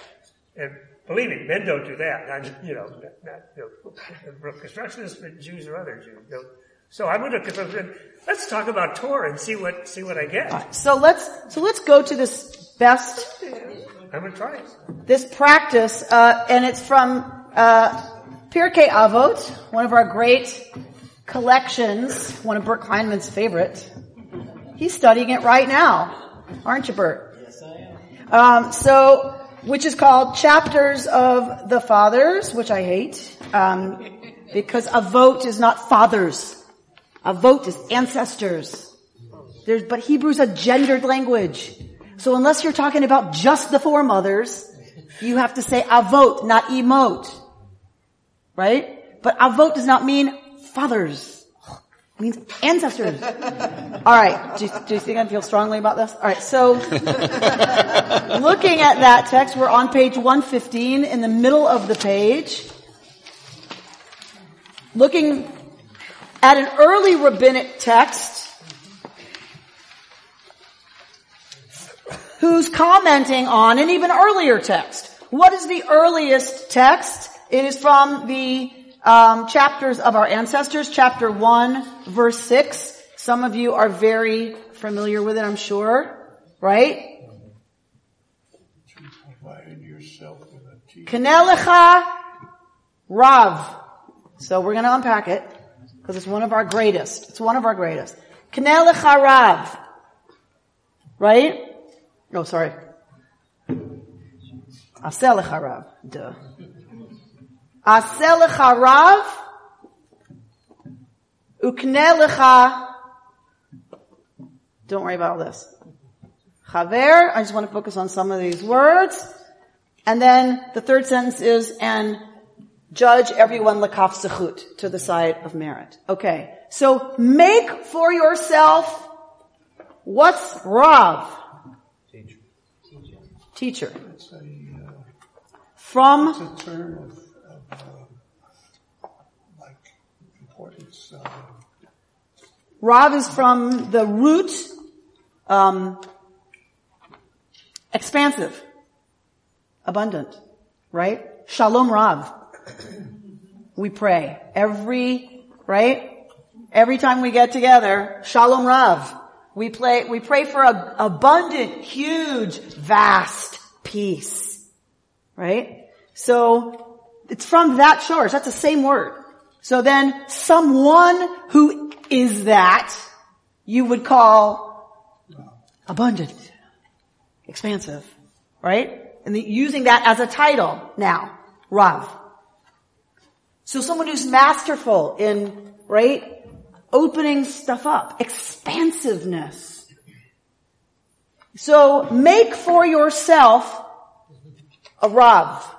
And believe me, men don't do that. Not, you know, not, not you know, constructionists, Jews or other Jews. You know. So I'm going to, let's talk about Torah and see what, see what I get. So let's, so let's go to this best I'm going to try it. this practice, uh, and it's from uh, Pirkei Avot, one of our great collections, one of Bert Kleinman's favorite. He's studying it right now, aren't you, Bert? Yes, I am. Um, so, which is called Chapters of the Fathers, which I hate, um, because avot is not fathers. Avot is ancestors. There's, but Hebrew's a gendered language. So unless you're talking about just the foremothers, you have to say avot, not emote. Right? But avot does not mean fathers. It means ancestors. Alright, do, do you think I feel strongly about this? Alright, so <laughs> looking at that text, we're on page 115 in the middle of the page. Looking at an early rabbinic text who's commenting on an even earlier text. What is the earliest text? It is from the um, chapters of our ancestors, chapter 1, verse 6. Some of you are very familiar with it, I'm sure. Right? Kanelecha Rav. So we're going to unpack it because it's one of our greatest. It's one of our greatest. Kanelecha Rav. Right? No, sorry. Aselecha Rav. Duh. Aselecha Rav. Uknelecha. Don't worry about all this. Chaver. I just want to focus on some of these words. And then the third sentence is, and judge everyone lakaf zechut, to the side of merit. Okay. So make for yourself what's Rav? Teacher. It's a, uh, From it's a term of, of uh, like importance. Uh, Rav is from the root, um, expansive, abundant, right? Shalom Rav. We pray every, right? Every time we get together, Shalom Rav. We play, we pray for a abundant, huge, vast peace. Right? So, it's from that source. That's the same word. So then, someone who is that you would call abundant, expansive, right? And the, using that as a title now, Rav. So someone who's masterful in, right, opening stuff up, expansiveness. So make for yourself a Rav.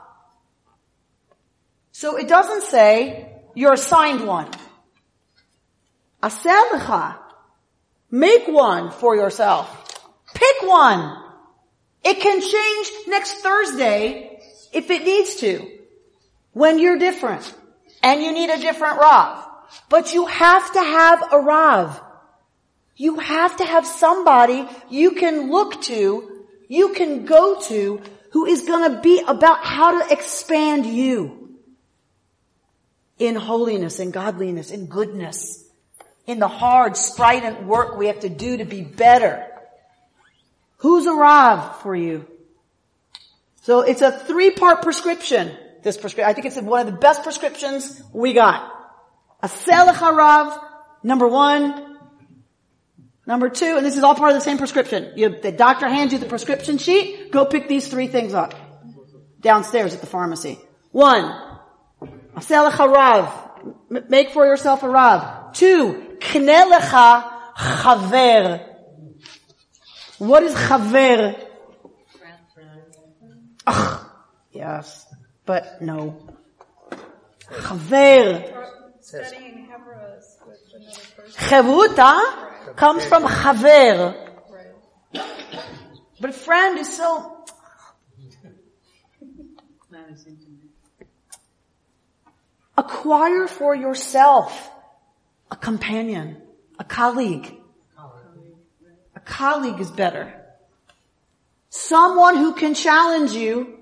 So it doesn't say you're assigned one. Aselecha. Make one for yourself. Pick one. It can change next Thursday if it needs to. When you're different. And you need a different Rav. But you have to have a Rav. You have to have somebody you can look to, you can go to, who is gonna be about how to expand you. In holiness, in godliness, in goodness. In the hard, strident work we have to do to be better. Who's a Rav for you? So it's a three-part prescription. This prescription, I think it's one of the best prescriptions we got. A Rav, number one. Number two, and this is all part of the same prescription. You, the doctor hands you the prescription sheet, go pick these three things up. Downstairs at the pharmacy. One, a Rav. Make for yourself a Rav. Two, knelecha chaver. What is chaver? Ugh, yes, but no. Chaver. Studying Hebras with another person. Comes from chaver. But friend is so, acquire for yourself a companion, a colleague. A colleague is better. Someone who can challenge you,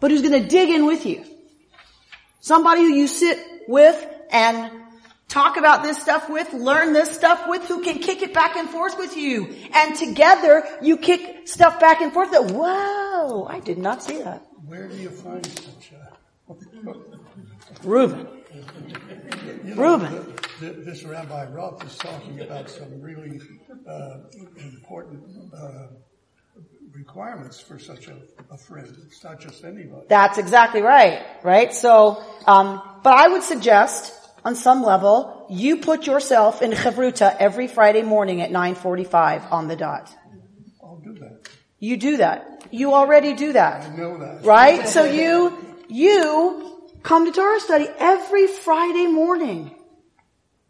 but who's gonna dig in with you. Somebody who you sit with and talk about this stuff with, learn this stuff with, who can kick it back and forth with you. And together you kick stuff back and forth that, whoa, I did not see that. Where do you find such a? Reuben. You know, Reuben. th- th- This Rabbi Roth is talking about some really uh, important uh, requirements for such a, a friend. It's not just anybody. That's exactly right, right? So, um, but I would suggest, on some level, you put yourself in Chavruta every Friday morning at 9.45 on the dot. I'll do that. You do that. You already do that. I know that. Right? So you, you come to Torah study every Friday morning.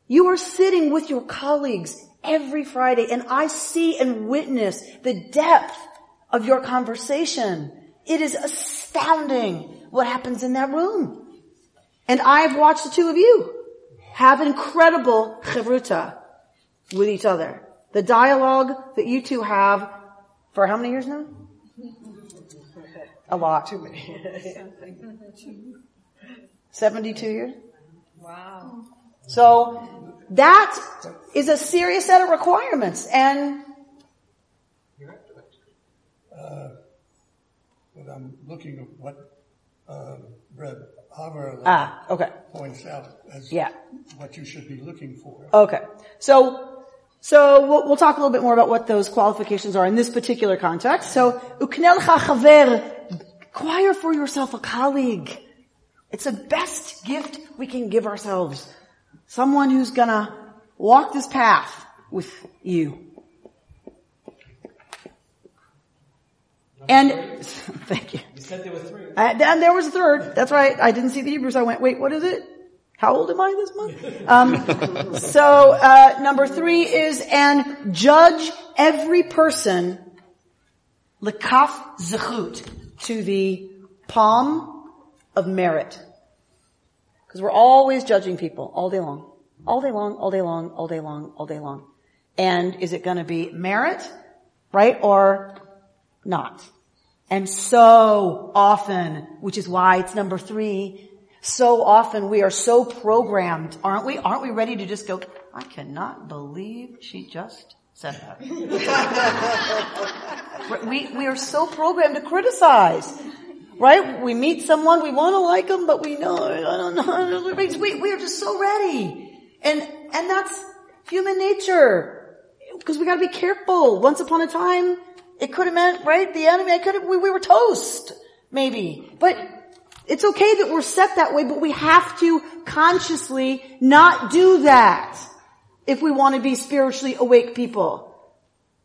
You are sitting with your colleagues every Friday and I see and witness the depth of your conversation. It is astounding what happens in that room. And I've watched the two of you have incredible chavruta with each other. The dialogue that you two have for how many years now? A lot. Too many. <laughs> 72 years? Wow. So that is a serious set of requirements and Uh, But I'm looking at what uh, Brett Haver Ah, okay. points out as Yeah. what you should be looking for. Okay. So, so we'll, we'll talk a little bit more about what those qualifications are in this particular context. So, uknelcha chaver, acquire for yourself a colleague. It's the best gift we can give ourselves. Someone who's gonna walk this path with you. And, <laughs> thank you. You said there were three. And there was a third. That's right. I didn't see the Hebrews. I went, wait, what is it? How old am I this month? Um, <laughs> so uh, number three is and judge every person lekaf zechut to the palm of merit, because we're always judging people all day long, all day long, all day long, all day long, all day long. And is it going to be merit, right, or not? And so often, which is why it's number three, so often we are so programmed, aren't we? Aren't we ready to just go, I cannot believe she just said that. <laughs> we, we are so programmed to criticize. Right? We meet someone, we want to like them, but we know, I don't know. We, we are just so ready. And, and that's, human nature. Because we gotta be careful. Once upon a time, it could have meant, right, the enemy, I could have, we, we were toast, maybe. But it's okay that we're set that way, but we have to consciously not do that if we want to be spiritually awake people.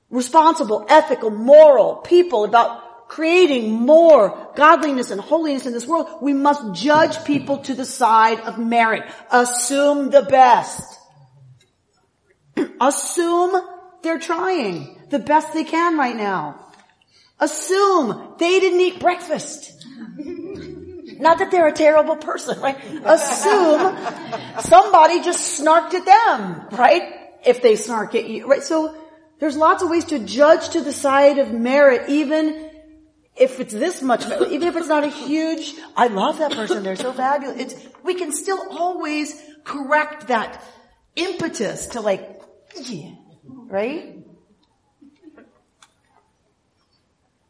Responsible, ethical, moral people about creating more godliness and holiness in this world. We must judge people to the side of merit. Assume the best. <clears throat> Assume they're trying the best they can right now. Assume they didn't eat breakfast. Not that they're a terrible person, right? Assume somebody just snarked at them, right? If they snark at you, right? So there's lots of ways to judge to the side of merit, even if it's this much, even if it's not a huge, I love that person, they're so fabulous. It's, we can still always correct that impetus to like, yeah, right?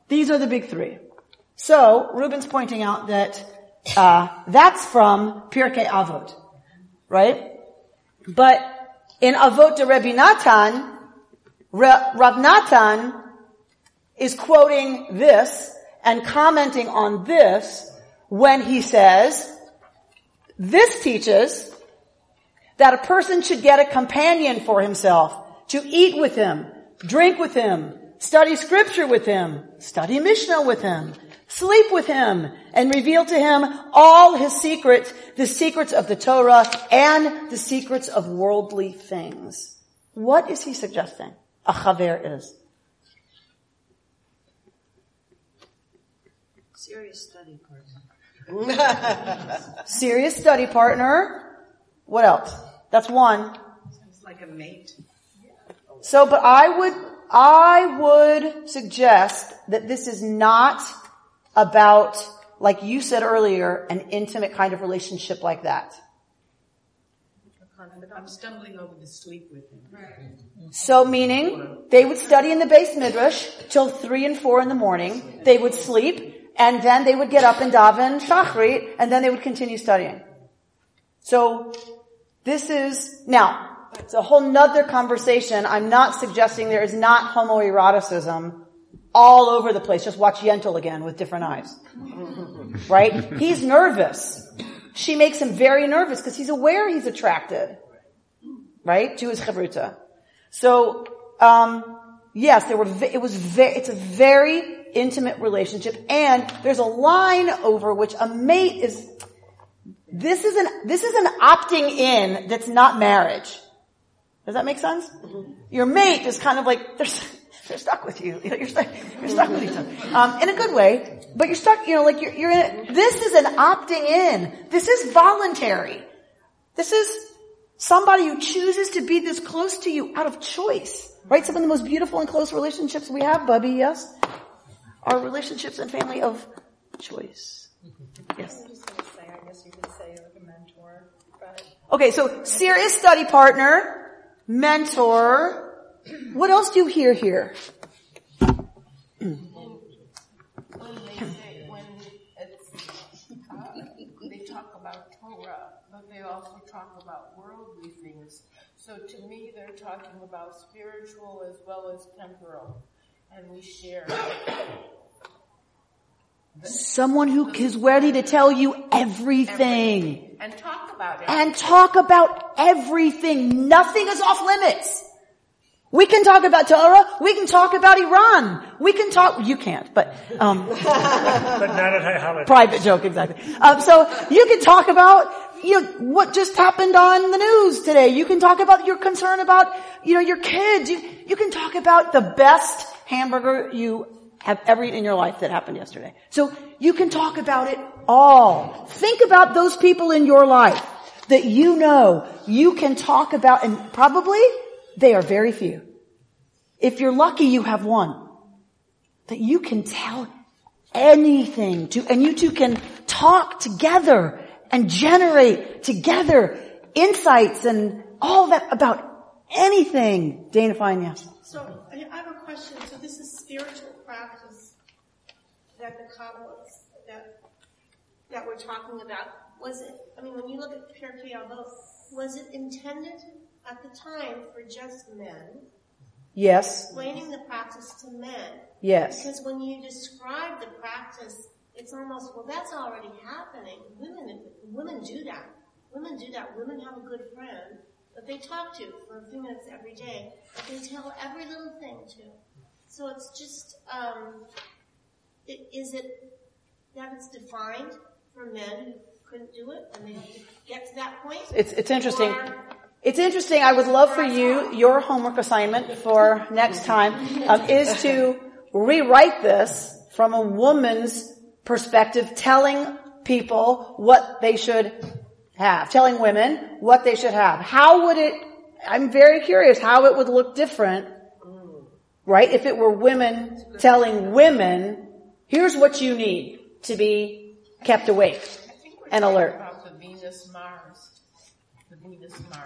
These are the big three. So, Ruben's pointing out that uh, that's from Pirkei Avot, right? But in Avot de Rebbe Natan, Rav Natan is quoting this and commenting on this when he says, this teaches that a person should get a companion for himself to eat with him, drink with him, study scripture with him, study Mishnah with him, sleep with him, and reveal to him all his secrets, the secrets of the Torah and the secrets of worldly things. What is he suggesting a chaver is? Serious study partner. <laughs> Serious study partner. What else? That's one. It's like a mate. So, but I would, I would suggest that this is not about, like you said earlier, an intimate kind of relationship like that. I'm stumbling over to sleep with him. So meaning, they would study in the beit midrash till three and four in the morning. They would sleep, and then they would get up and daven shachrit, and then they would continue studying. So, this is, now, it's a whole nother conversation. I'm not suggesting there is not homoeroticism all over the place. Just watch Yentl again with different eyes. Right? He's nervous. She makes him very nervous because he's aware he's attracted. Right? To his chavruta. So, um, yes, there were, it was it's a very intimate relationship and there's a line over which a mate is, this is an, this is an opting in that's not marriage. Does that make sense? Your mate is kind of like, they're, <laughs> they're stuck with you. <laughs> You're stuck, you're stuck with each other. Um, in a good way, but you're stuck, you know, like you're, you're in it. This is an opting in. This is voluntary. This is somebody who chooses to be this close to you out of choice. Right? Some of the most beautiful and close relationships we have, Bubby, yes? Are relationships and family of choice. Yes. I'm just gonna say, I guess you could say like mentor. Okay, so serious study partner, mentor. What else do you hear here? When they say, when it's, they talk about Torah, but they also talk about worldly things. So to me, they're talking about spiritual as well as temporal. And we share. Someone who is ready to tell you everything. And talk about it. And talk about everything. Nothing is off limits. We can talk about Torah. We can talk about Iran. We can talk, you can't, but, um, <laughs> but not at high holidays. private joke, exactly. Um, so you can talk about, you know, what just happened on the news today. You can talk about your concern about, you know, your kids. You, you can talk about the best hamburger you have ever eaten in your life that happened yesterday. So you can talk about it all. Think about those people in your life that you know you can talk about and probably they are very few. If you're lucky, you have one that you can tell anything to, and you two can talk together and generate together insights and all that about anything. Dana Fine, yes. So I have a question. So this is spiritual practice that the Kabbalists that that we're talking about. Was it? I mean, when you look at Pirkei Avot, was it intended at the time for just men, Yes. explaining the practice to men. Yes. Because when you describe the practice, it's almost, well, that's already happening. Women, women do that. Women do that. Women have a good friend that they talk to for a few minutes every day, that they tell every little thing to. So it's just, um, it, is it that it's defined for men who couldn't do it and they get to that point? It's, it's interesting. Or- It's interesting. I would love for you, your homework assignment for next time, um, is to rewrite this from a woman's perspective, telling people what they should have, telling women what they should have. How would it, I'm very curious how it would look different, right? If it were women telling women, here's what you need to be kept awake and alert. About the Venus Mars.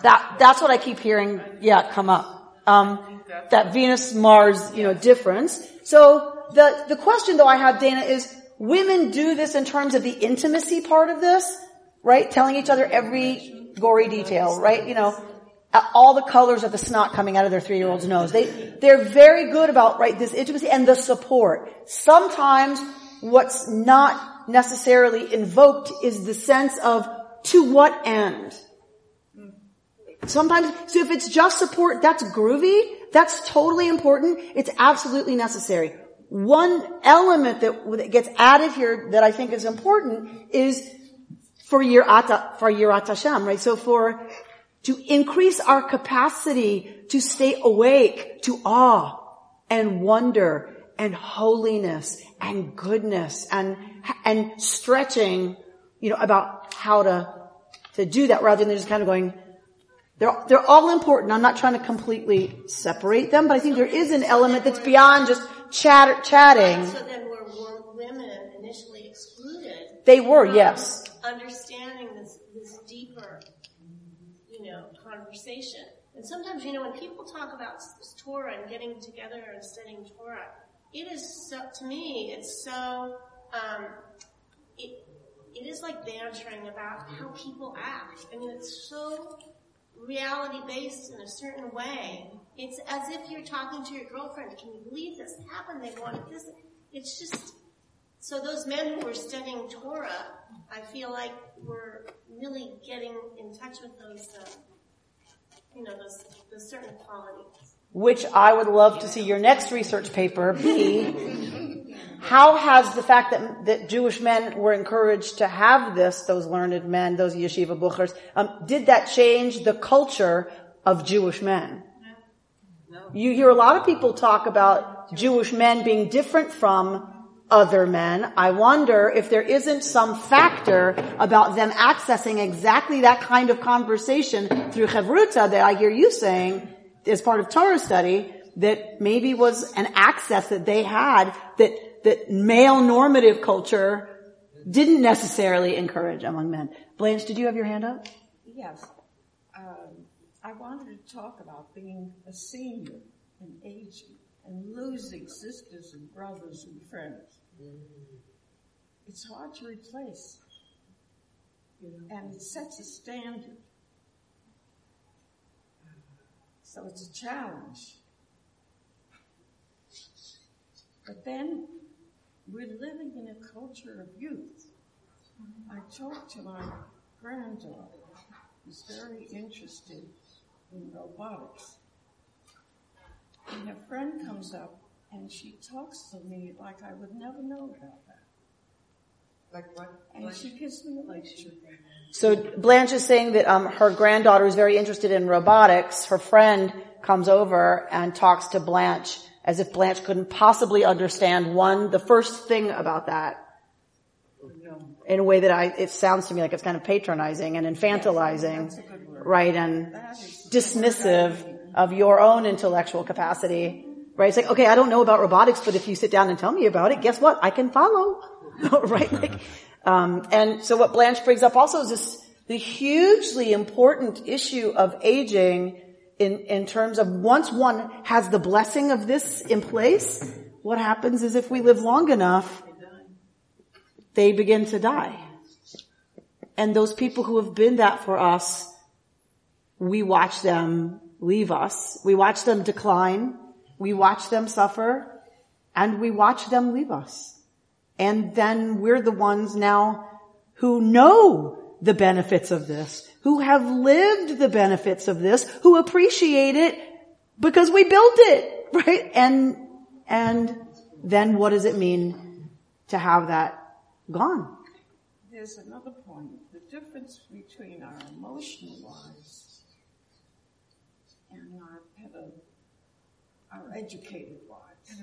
That, that's what I keep hearing, yeah, come up. Um, that Venus Mars, you know, difference. So the, the question though I have, Dana, is women do this in terms of the intimacy part of this, right? Telling each other every gory detail, right? You know, uh, all the colors of the snot coming out of their three-year-old's nose. They, they're very good about, right, this intimacy and the support. Sometimes what's not necessarily invoked is the sense of to what end? Sometimes, so if it's just support, that's groovy, that's totally important, it's absolutely necessary. One element that, that gets added here that I think is important is for Yirat, for Yirat Hashem, right? So for, to increase our capacity to stay awake to awe and wonder and holiness and goodness and, and stretching, you know, about how to, to do that rather than just kind of going, they're, they're all important. I'm not trying to completely separate them, but I think there is an element that's beyond just chat, chatting. So then were, were women initially excluded? They were, yes this, this deeper, you know, And sometimes, you know, when people talk about Torah and getting together and studying Torah, it is so, to me, it's so, um, it, it is like bantering about how people act. I mean, it's so reality based in a certain way. It's as if you're talking to your girlfriend. Can you believe this happened? They wanted this. It's just, so those men who were studying Torah, I feel like were really getting in touch with those, uh, you know, those, those certain qualities. which I would love to see your next research paper be. How has the fact that, that Jewish men were encouraged to have this, those learned men, those yeshiva buchers, um, did that change the culture of Jewish men? You hear a lot of people talk about Jewish men being different from other men. I wonder if there isn't some factor about them accessing exactly that kind of conversation through Chevruta that I hear you saying as part of Torah study that maybe was an access that they had that, that male normative culture didn't necessarily encourage among men. Blanche, did you have your hand up? Yes. Um, I wanted to talk about being a senior and aging and losing sisters and brothers and friends. Mm-hmm. It's hard to replace. And it sets a standard. So it's a challenge. But then we're living in a culture of youth. I talked to my granddaughter, who's very interested in robotics. And a friend comes up and she talks to me like I would never know about that. Like what? And she gives me a lecture. So Blanche is saying that um, her granddaughter is very interested in robotics. Her friend comes over and talks to Blanche as if Blanche couldn't possibly understand one, the first thing about that. In a way that I, it sounds to me like it's kind of patronizing and infantilizing, right, and dismissive of your own intellectual capacity, right? It's like, okay, I don't know about robotics, but if you sit down and tell me about it, guess what? I can follow, <laughs> right? Like, um, and so what Blanche brings up also is this, the hugely important issue of aging in, in terms of once one has the blessing of this in place, what happens is if we live long enough, they begin to die. And those people who have been that for us we watch them leave us. We watch them decline. We watch them suffer and we watch them leave us. And then we're the ones now who know the benefits of this, who have lived the benefits of this, who appreciate it because we built it, <laughs> right? And, and then what does it mean to have that gone? There's another point. The difference between our emotional lives and our, pedo- our educated lives.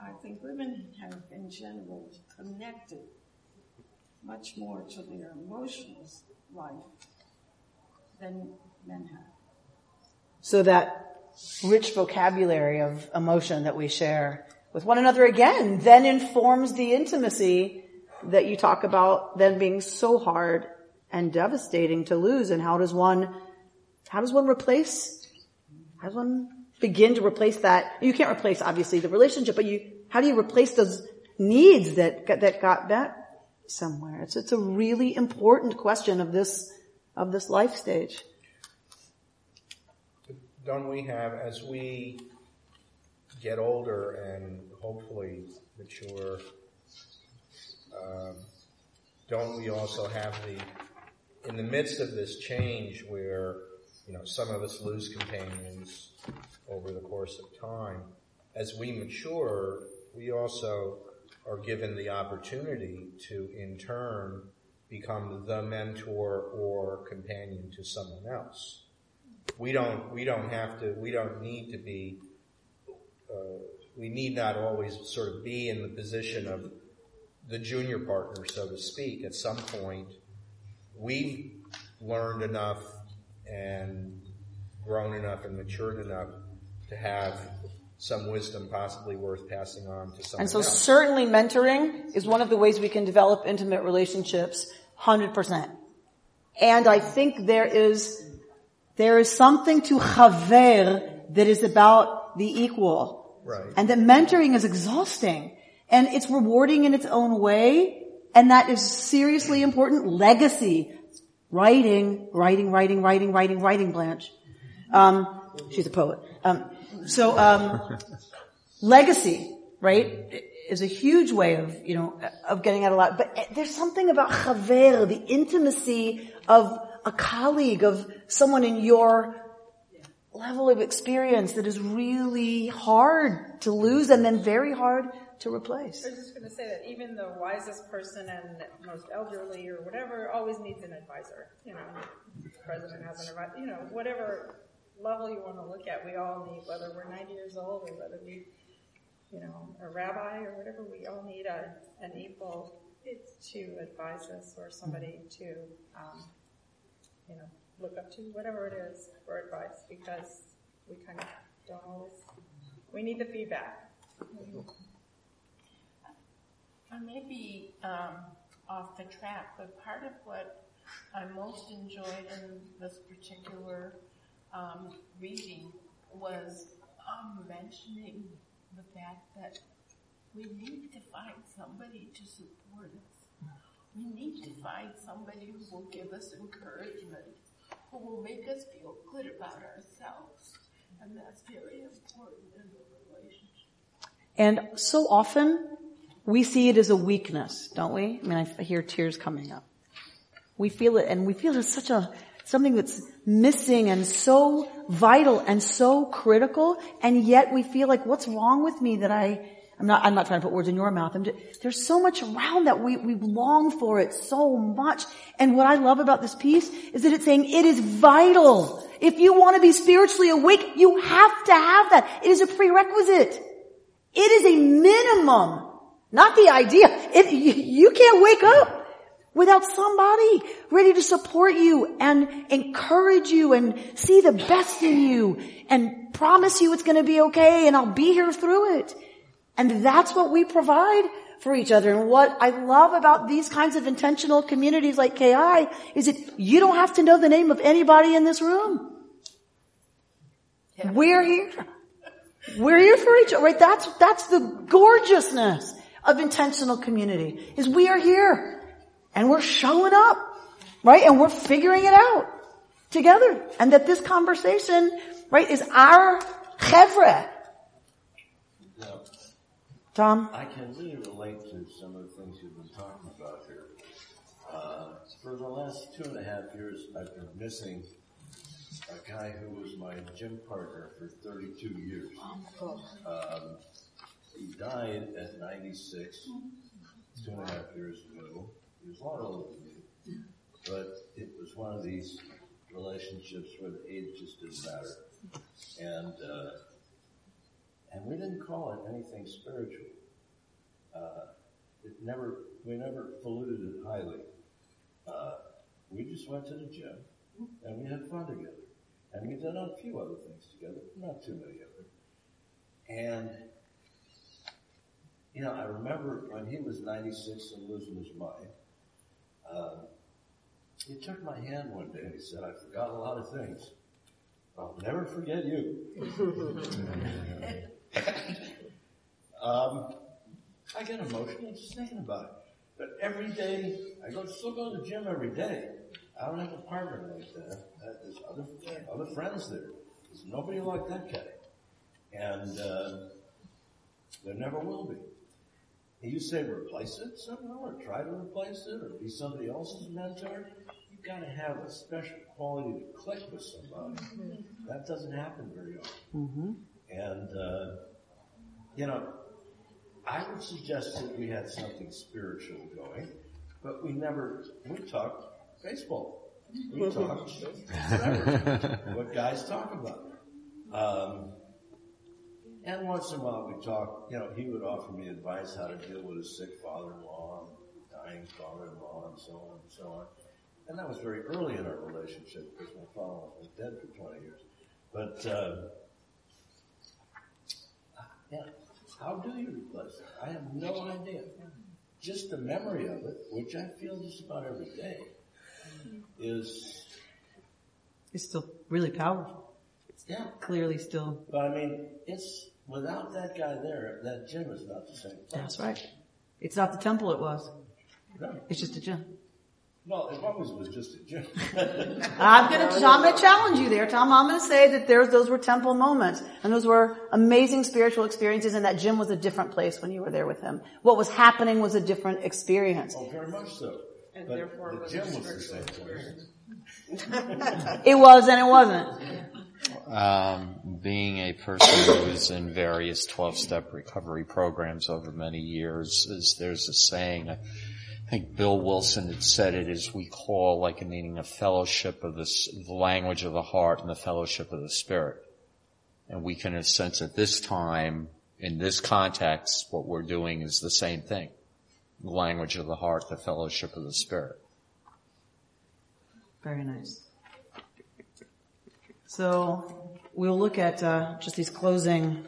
I think women have in general connected much more to their emotional life than men have. So that rich vocabulary of emotion that we share with one another again then informs the intimacy that you talk about then being so hard and devastating to lose and how does one how does one replace how does one begin to replace that? You can't replace obviously the relationship but you how do you replace those needs that that got met somewhere? It's it's a really important question of this of this life stage. Don't we have as we get older and hopefully mature um, don't we also have the in the midst of this change where you know some of us lose companions over the course of time as we mature we also are given the opportunity to in turn become the mentor or companion to someone else we don't we don't have to we don't need to be uh, we need not always sort of be in the position of the junior partner, so to speak. At some point, we've learned enough and grown enough and matured enough to have some wisdom possibly worth passing on to someone And so else. certainly mentoring is one of the ways we can develop intimate relationships 100%. And I think there is, there is something to chaver that is about the equal. Right. And that mentoring is exhausting. And it's rewarding in its own way. And that is seriously important. Legacy. Writing, writing, writing, writing, writing, writing, Blanche. Um, she's a poet. Um, so, um, legacy, right, is a huge way of, you know, of getting at a lot. But there's something about chaver, the intimacy of a colleague, of someone in your level of experience that is really hard to lose and then very hard to replace. I was just going to say that even the wisest person and most elderly or whatever always needs an advisor. You know, the president has an advisor. You know, whatever level you want to look at, we all need, whether we're 90 years old or whether we, you know, a rabbi or whatever, we all need a, an equal to advise us or somebody to, um, you know, look up to, whatever it is for advice, because we kind of don't always, we need the feedback. I may be um, off the track, but part of what I most enjoyed in this particular um, reading was um, mentioning the fact that we need to find somebody to support us. We need to find somebody who will give us encouragement, who will make us feel good about ourselves. And that's very important in a relationship. And so often we see it as a weakness, don't we? I mean, I hear tears coming up. We feel it and we feel it's such a, something that's missing and so vital and so critical and yet we feel like what's wrong with me that I, I'm not, I'm not trying to put words in your mouth. Just, there's so much around that we, we long for it so much. And what I love about this piece is that it's saying it is vital. If you want to be spiritually awake, you have to have that. It is a prerequisite. It is a minimum. Not the idea. It, you, you can't wake up without somebody ready to support you and encourage you and see the best in you and promise you it's going to be okay and I'll be here through it. And that's what we provide for each other. And what I love about these kinds of intentional communities like KI is that you don't have to know the name of anybody in this room. We're here. We're here for each other, right? That's, that's the gorgeousness of intentional community is we are here and we're showing up, right? And we're figuring it out. together. And that this conversation, right, is our chevra. Now, Tom? I can really relate to some of the things you've been talking about here. Uh, for the last two and a half years, I've been missing a guy who was my gym partner for 32 years. Um, he died at 96, two and a half years ago. He was a lot older than me, but it was one of these relationships where the age just didn't matter. And, uh, and we didn't call it anything spiritual. Uh, it never, we never polluted it highly. Uh, we just went to the gym and we had fun together. And we did a few other things together, not too many of them. And, you know, I remember when he was 96 and losing his mind, uh, he took my hand one day and he said, I forgot a lot of things. I'll never forget you. <laughs> um, I get emotional just thinking about it. But every day, I go still go to the gym every day. I don't have a partner like that. There's other other friends there. There's nobody like that guy, and uh, there never will be. And you say replace it somehow, or try to replace it, or be somebody else's mentor. You've got to have a special quality to click with somebody. That doesn't happen very often. Mm-hmm. And, uh, you know, I would suggest that we had something spiritual going, but we never, we talked baseball. We <laughs> talked whatever, what guys talk about. Um, and once in a while we talk, you know, he would offer me advice how to deal with a sick father-in-law, dying father-in-law, and so on and so on. And that was very early in our relationship because my father was dead for 20 years. But, uh, yeah, how do you replace it? I have no idea. Just the memory of it, which I feel just about every day, is It's still really powerful. yeah. Clearly still. But I mean, it's without that guy there, that gym is not the same. That's right. It's not the temple it was. No. It's just a gym. Well, as long as it was just a gym. <laughs> I'm gonna, I'm gonna challenge you there, Tom. I'm gonna say that there's, those were temple moments. And those were amazing spiritual experiences and that gym was a different place when you were there with him. What was happening was a different experience. Oh, very much so. And but therefore the was gym was the same place. <laughs> It was and it wasn't. <laughs> Um, being a person who is in various 12-step recovery programs over many years, is there's a saying, I think Bill Wilson had said it is we call like a meaning a fellowship of the, the language of the heart and the fellowship of the spirit. And we can sense at this time, in this context, what we're doing is the same thing. The language of the heart, the fellowship of the spirit. Very nice. So we'll look at uh, just these closing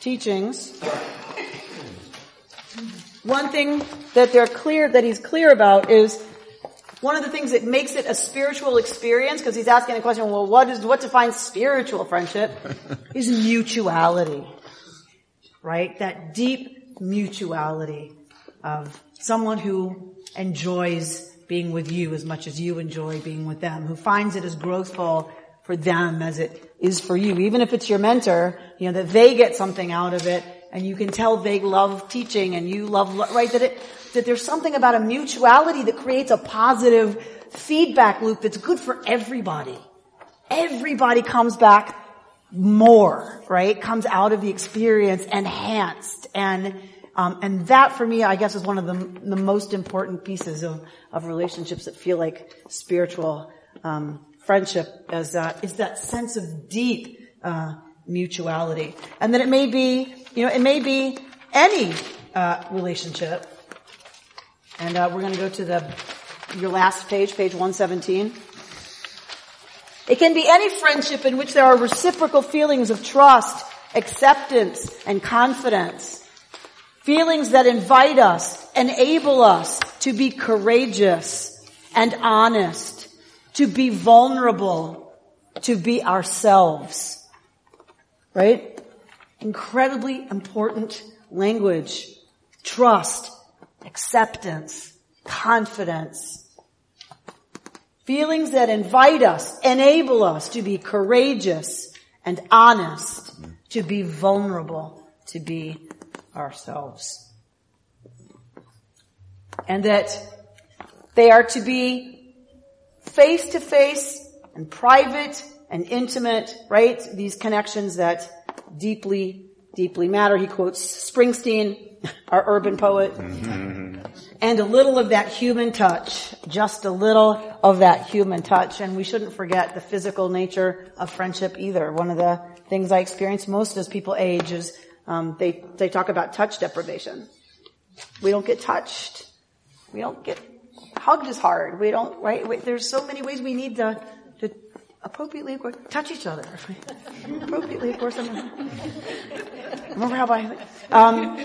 teachings. One thing that they're clear, that he's clear about is one of the things that makes it a spiritual experience, because he's asking the question, well, what is, what defines spiritual friendship? <laughs> is mutuality. Right? That deep mutuality of someone who enjoys being with you as much as you enjoy being with them, who finds it as growthful for them as it is for you. Even if it's your mentor, you know, that they get something out of it and you can tell they love teaching and you love, right, that it, that there's something about a mutuality that creates a positive feedback loop that's good for everybody. Everybody comes back more, right? Comes out of the experience enhanced and um, and that for me, I guess, is one of the, the most important pieces of, of relationships that feel like spiritual um, friendship as uh, is that sense of deep uh, mutuality, and that it may be, you know, it may be any uh, relationship. And uh, we're going to go to the your last page, page one seventeen. It can be any friendship in which there are reciprocal feelings of trust, acceptance, and confidence. Feelings that invite us, enable us to be courageous and honest, to be vulnerable, to be ourselves. Right? Incredibly important language. Trust, acceptance, confidence. Feelings that invite us, enable us to be courageous and honest, to be vulnerable, to be ourselves. And that they are to be face to face and private and intimate, right? These connections that deeply, deeply matter. He quotes Springsteen, <laughs> our urban poet. Mm-hmm. And a little of that human touch. Just a little of that human touch. And we shouldn't forget the physical nature of friendship either. One of the things I experience most as people age is um, they, they talk about touch deprivation. We don't get touched. We don't get hugged as hard. We don't, right? We, there's so many ways we need to, to appropriately, of course, touch each other. <laughs> appropriately, of course. I'm, remember how I, um,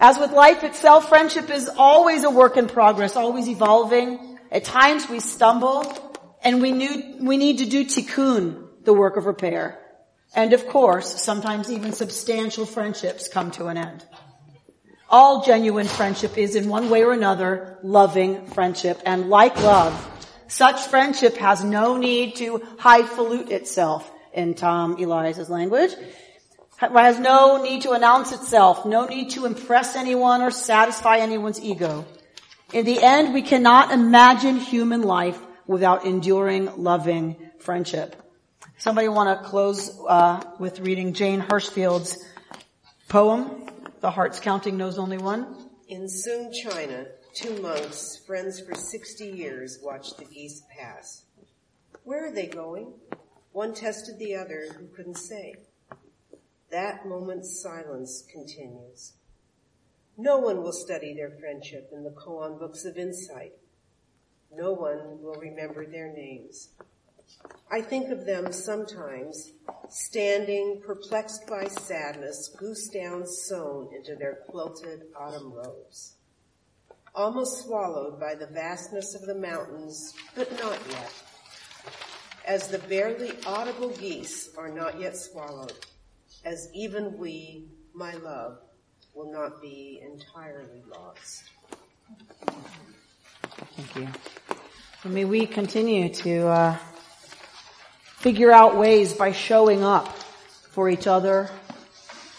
as with life itself, friendship is always a work in progress, always evolving. At times we stumble and we, need we need to do tikkun, the work of repair. And of course, sometimes even substantial friendships come to an end. All genuine friendship is in one way or another loving friendship. And like love, such friendship has no need to highfalutin itself in Tom Elias's language. Has no need to announce itself, no need to impress anyone or satisfy anyone's ego. In the end, we cannot imagine human life without enduring, loving friendship. Somebody want to close uh, with reading Jane Hirshfield's poem, "The Heart's Counting Knows Only One." In Sung, China, two monks, friends for 60 years, watched the geese pass. Where are they going? One tested the other, who couldn't say. That moment's silence continues. No one will study their friendship in the koan books of insight. No one will remember their names. I think of them sometimes standing perplexed by sadness, goose down sewn into their quilted autumn robes. Almost swallowed by the vastness of the mountains, but not yet. As the barely audible geese are not yet swallowed, as even we, my love, will not be entirely lost. Thank you. And may we continue to uh, figure out ways by showing up for each other,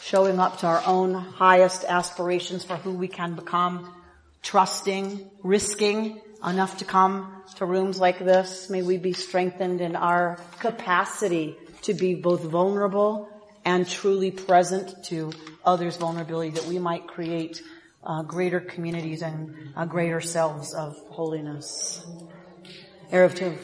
showing up to our own highest aspirations for who we can become, trusting, risking enough to come to rooms like this. May we be strengthened in our capacity to be both vulnerable and truly present to others' vulnerability that we might create uh, greater communities and uh, greater selves of holiness. Erev.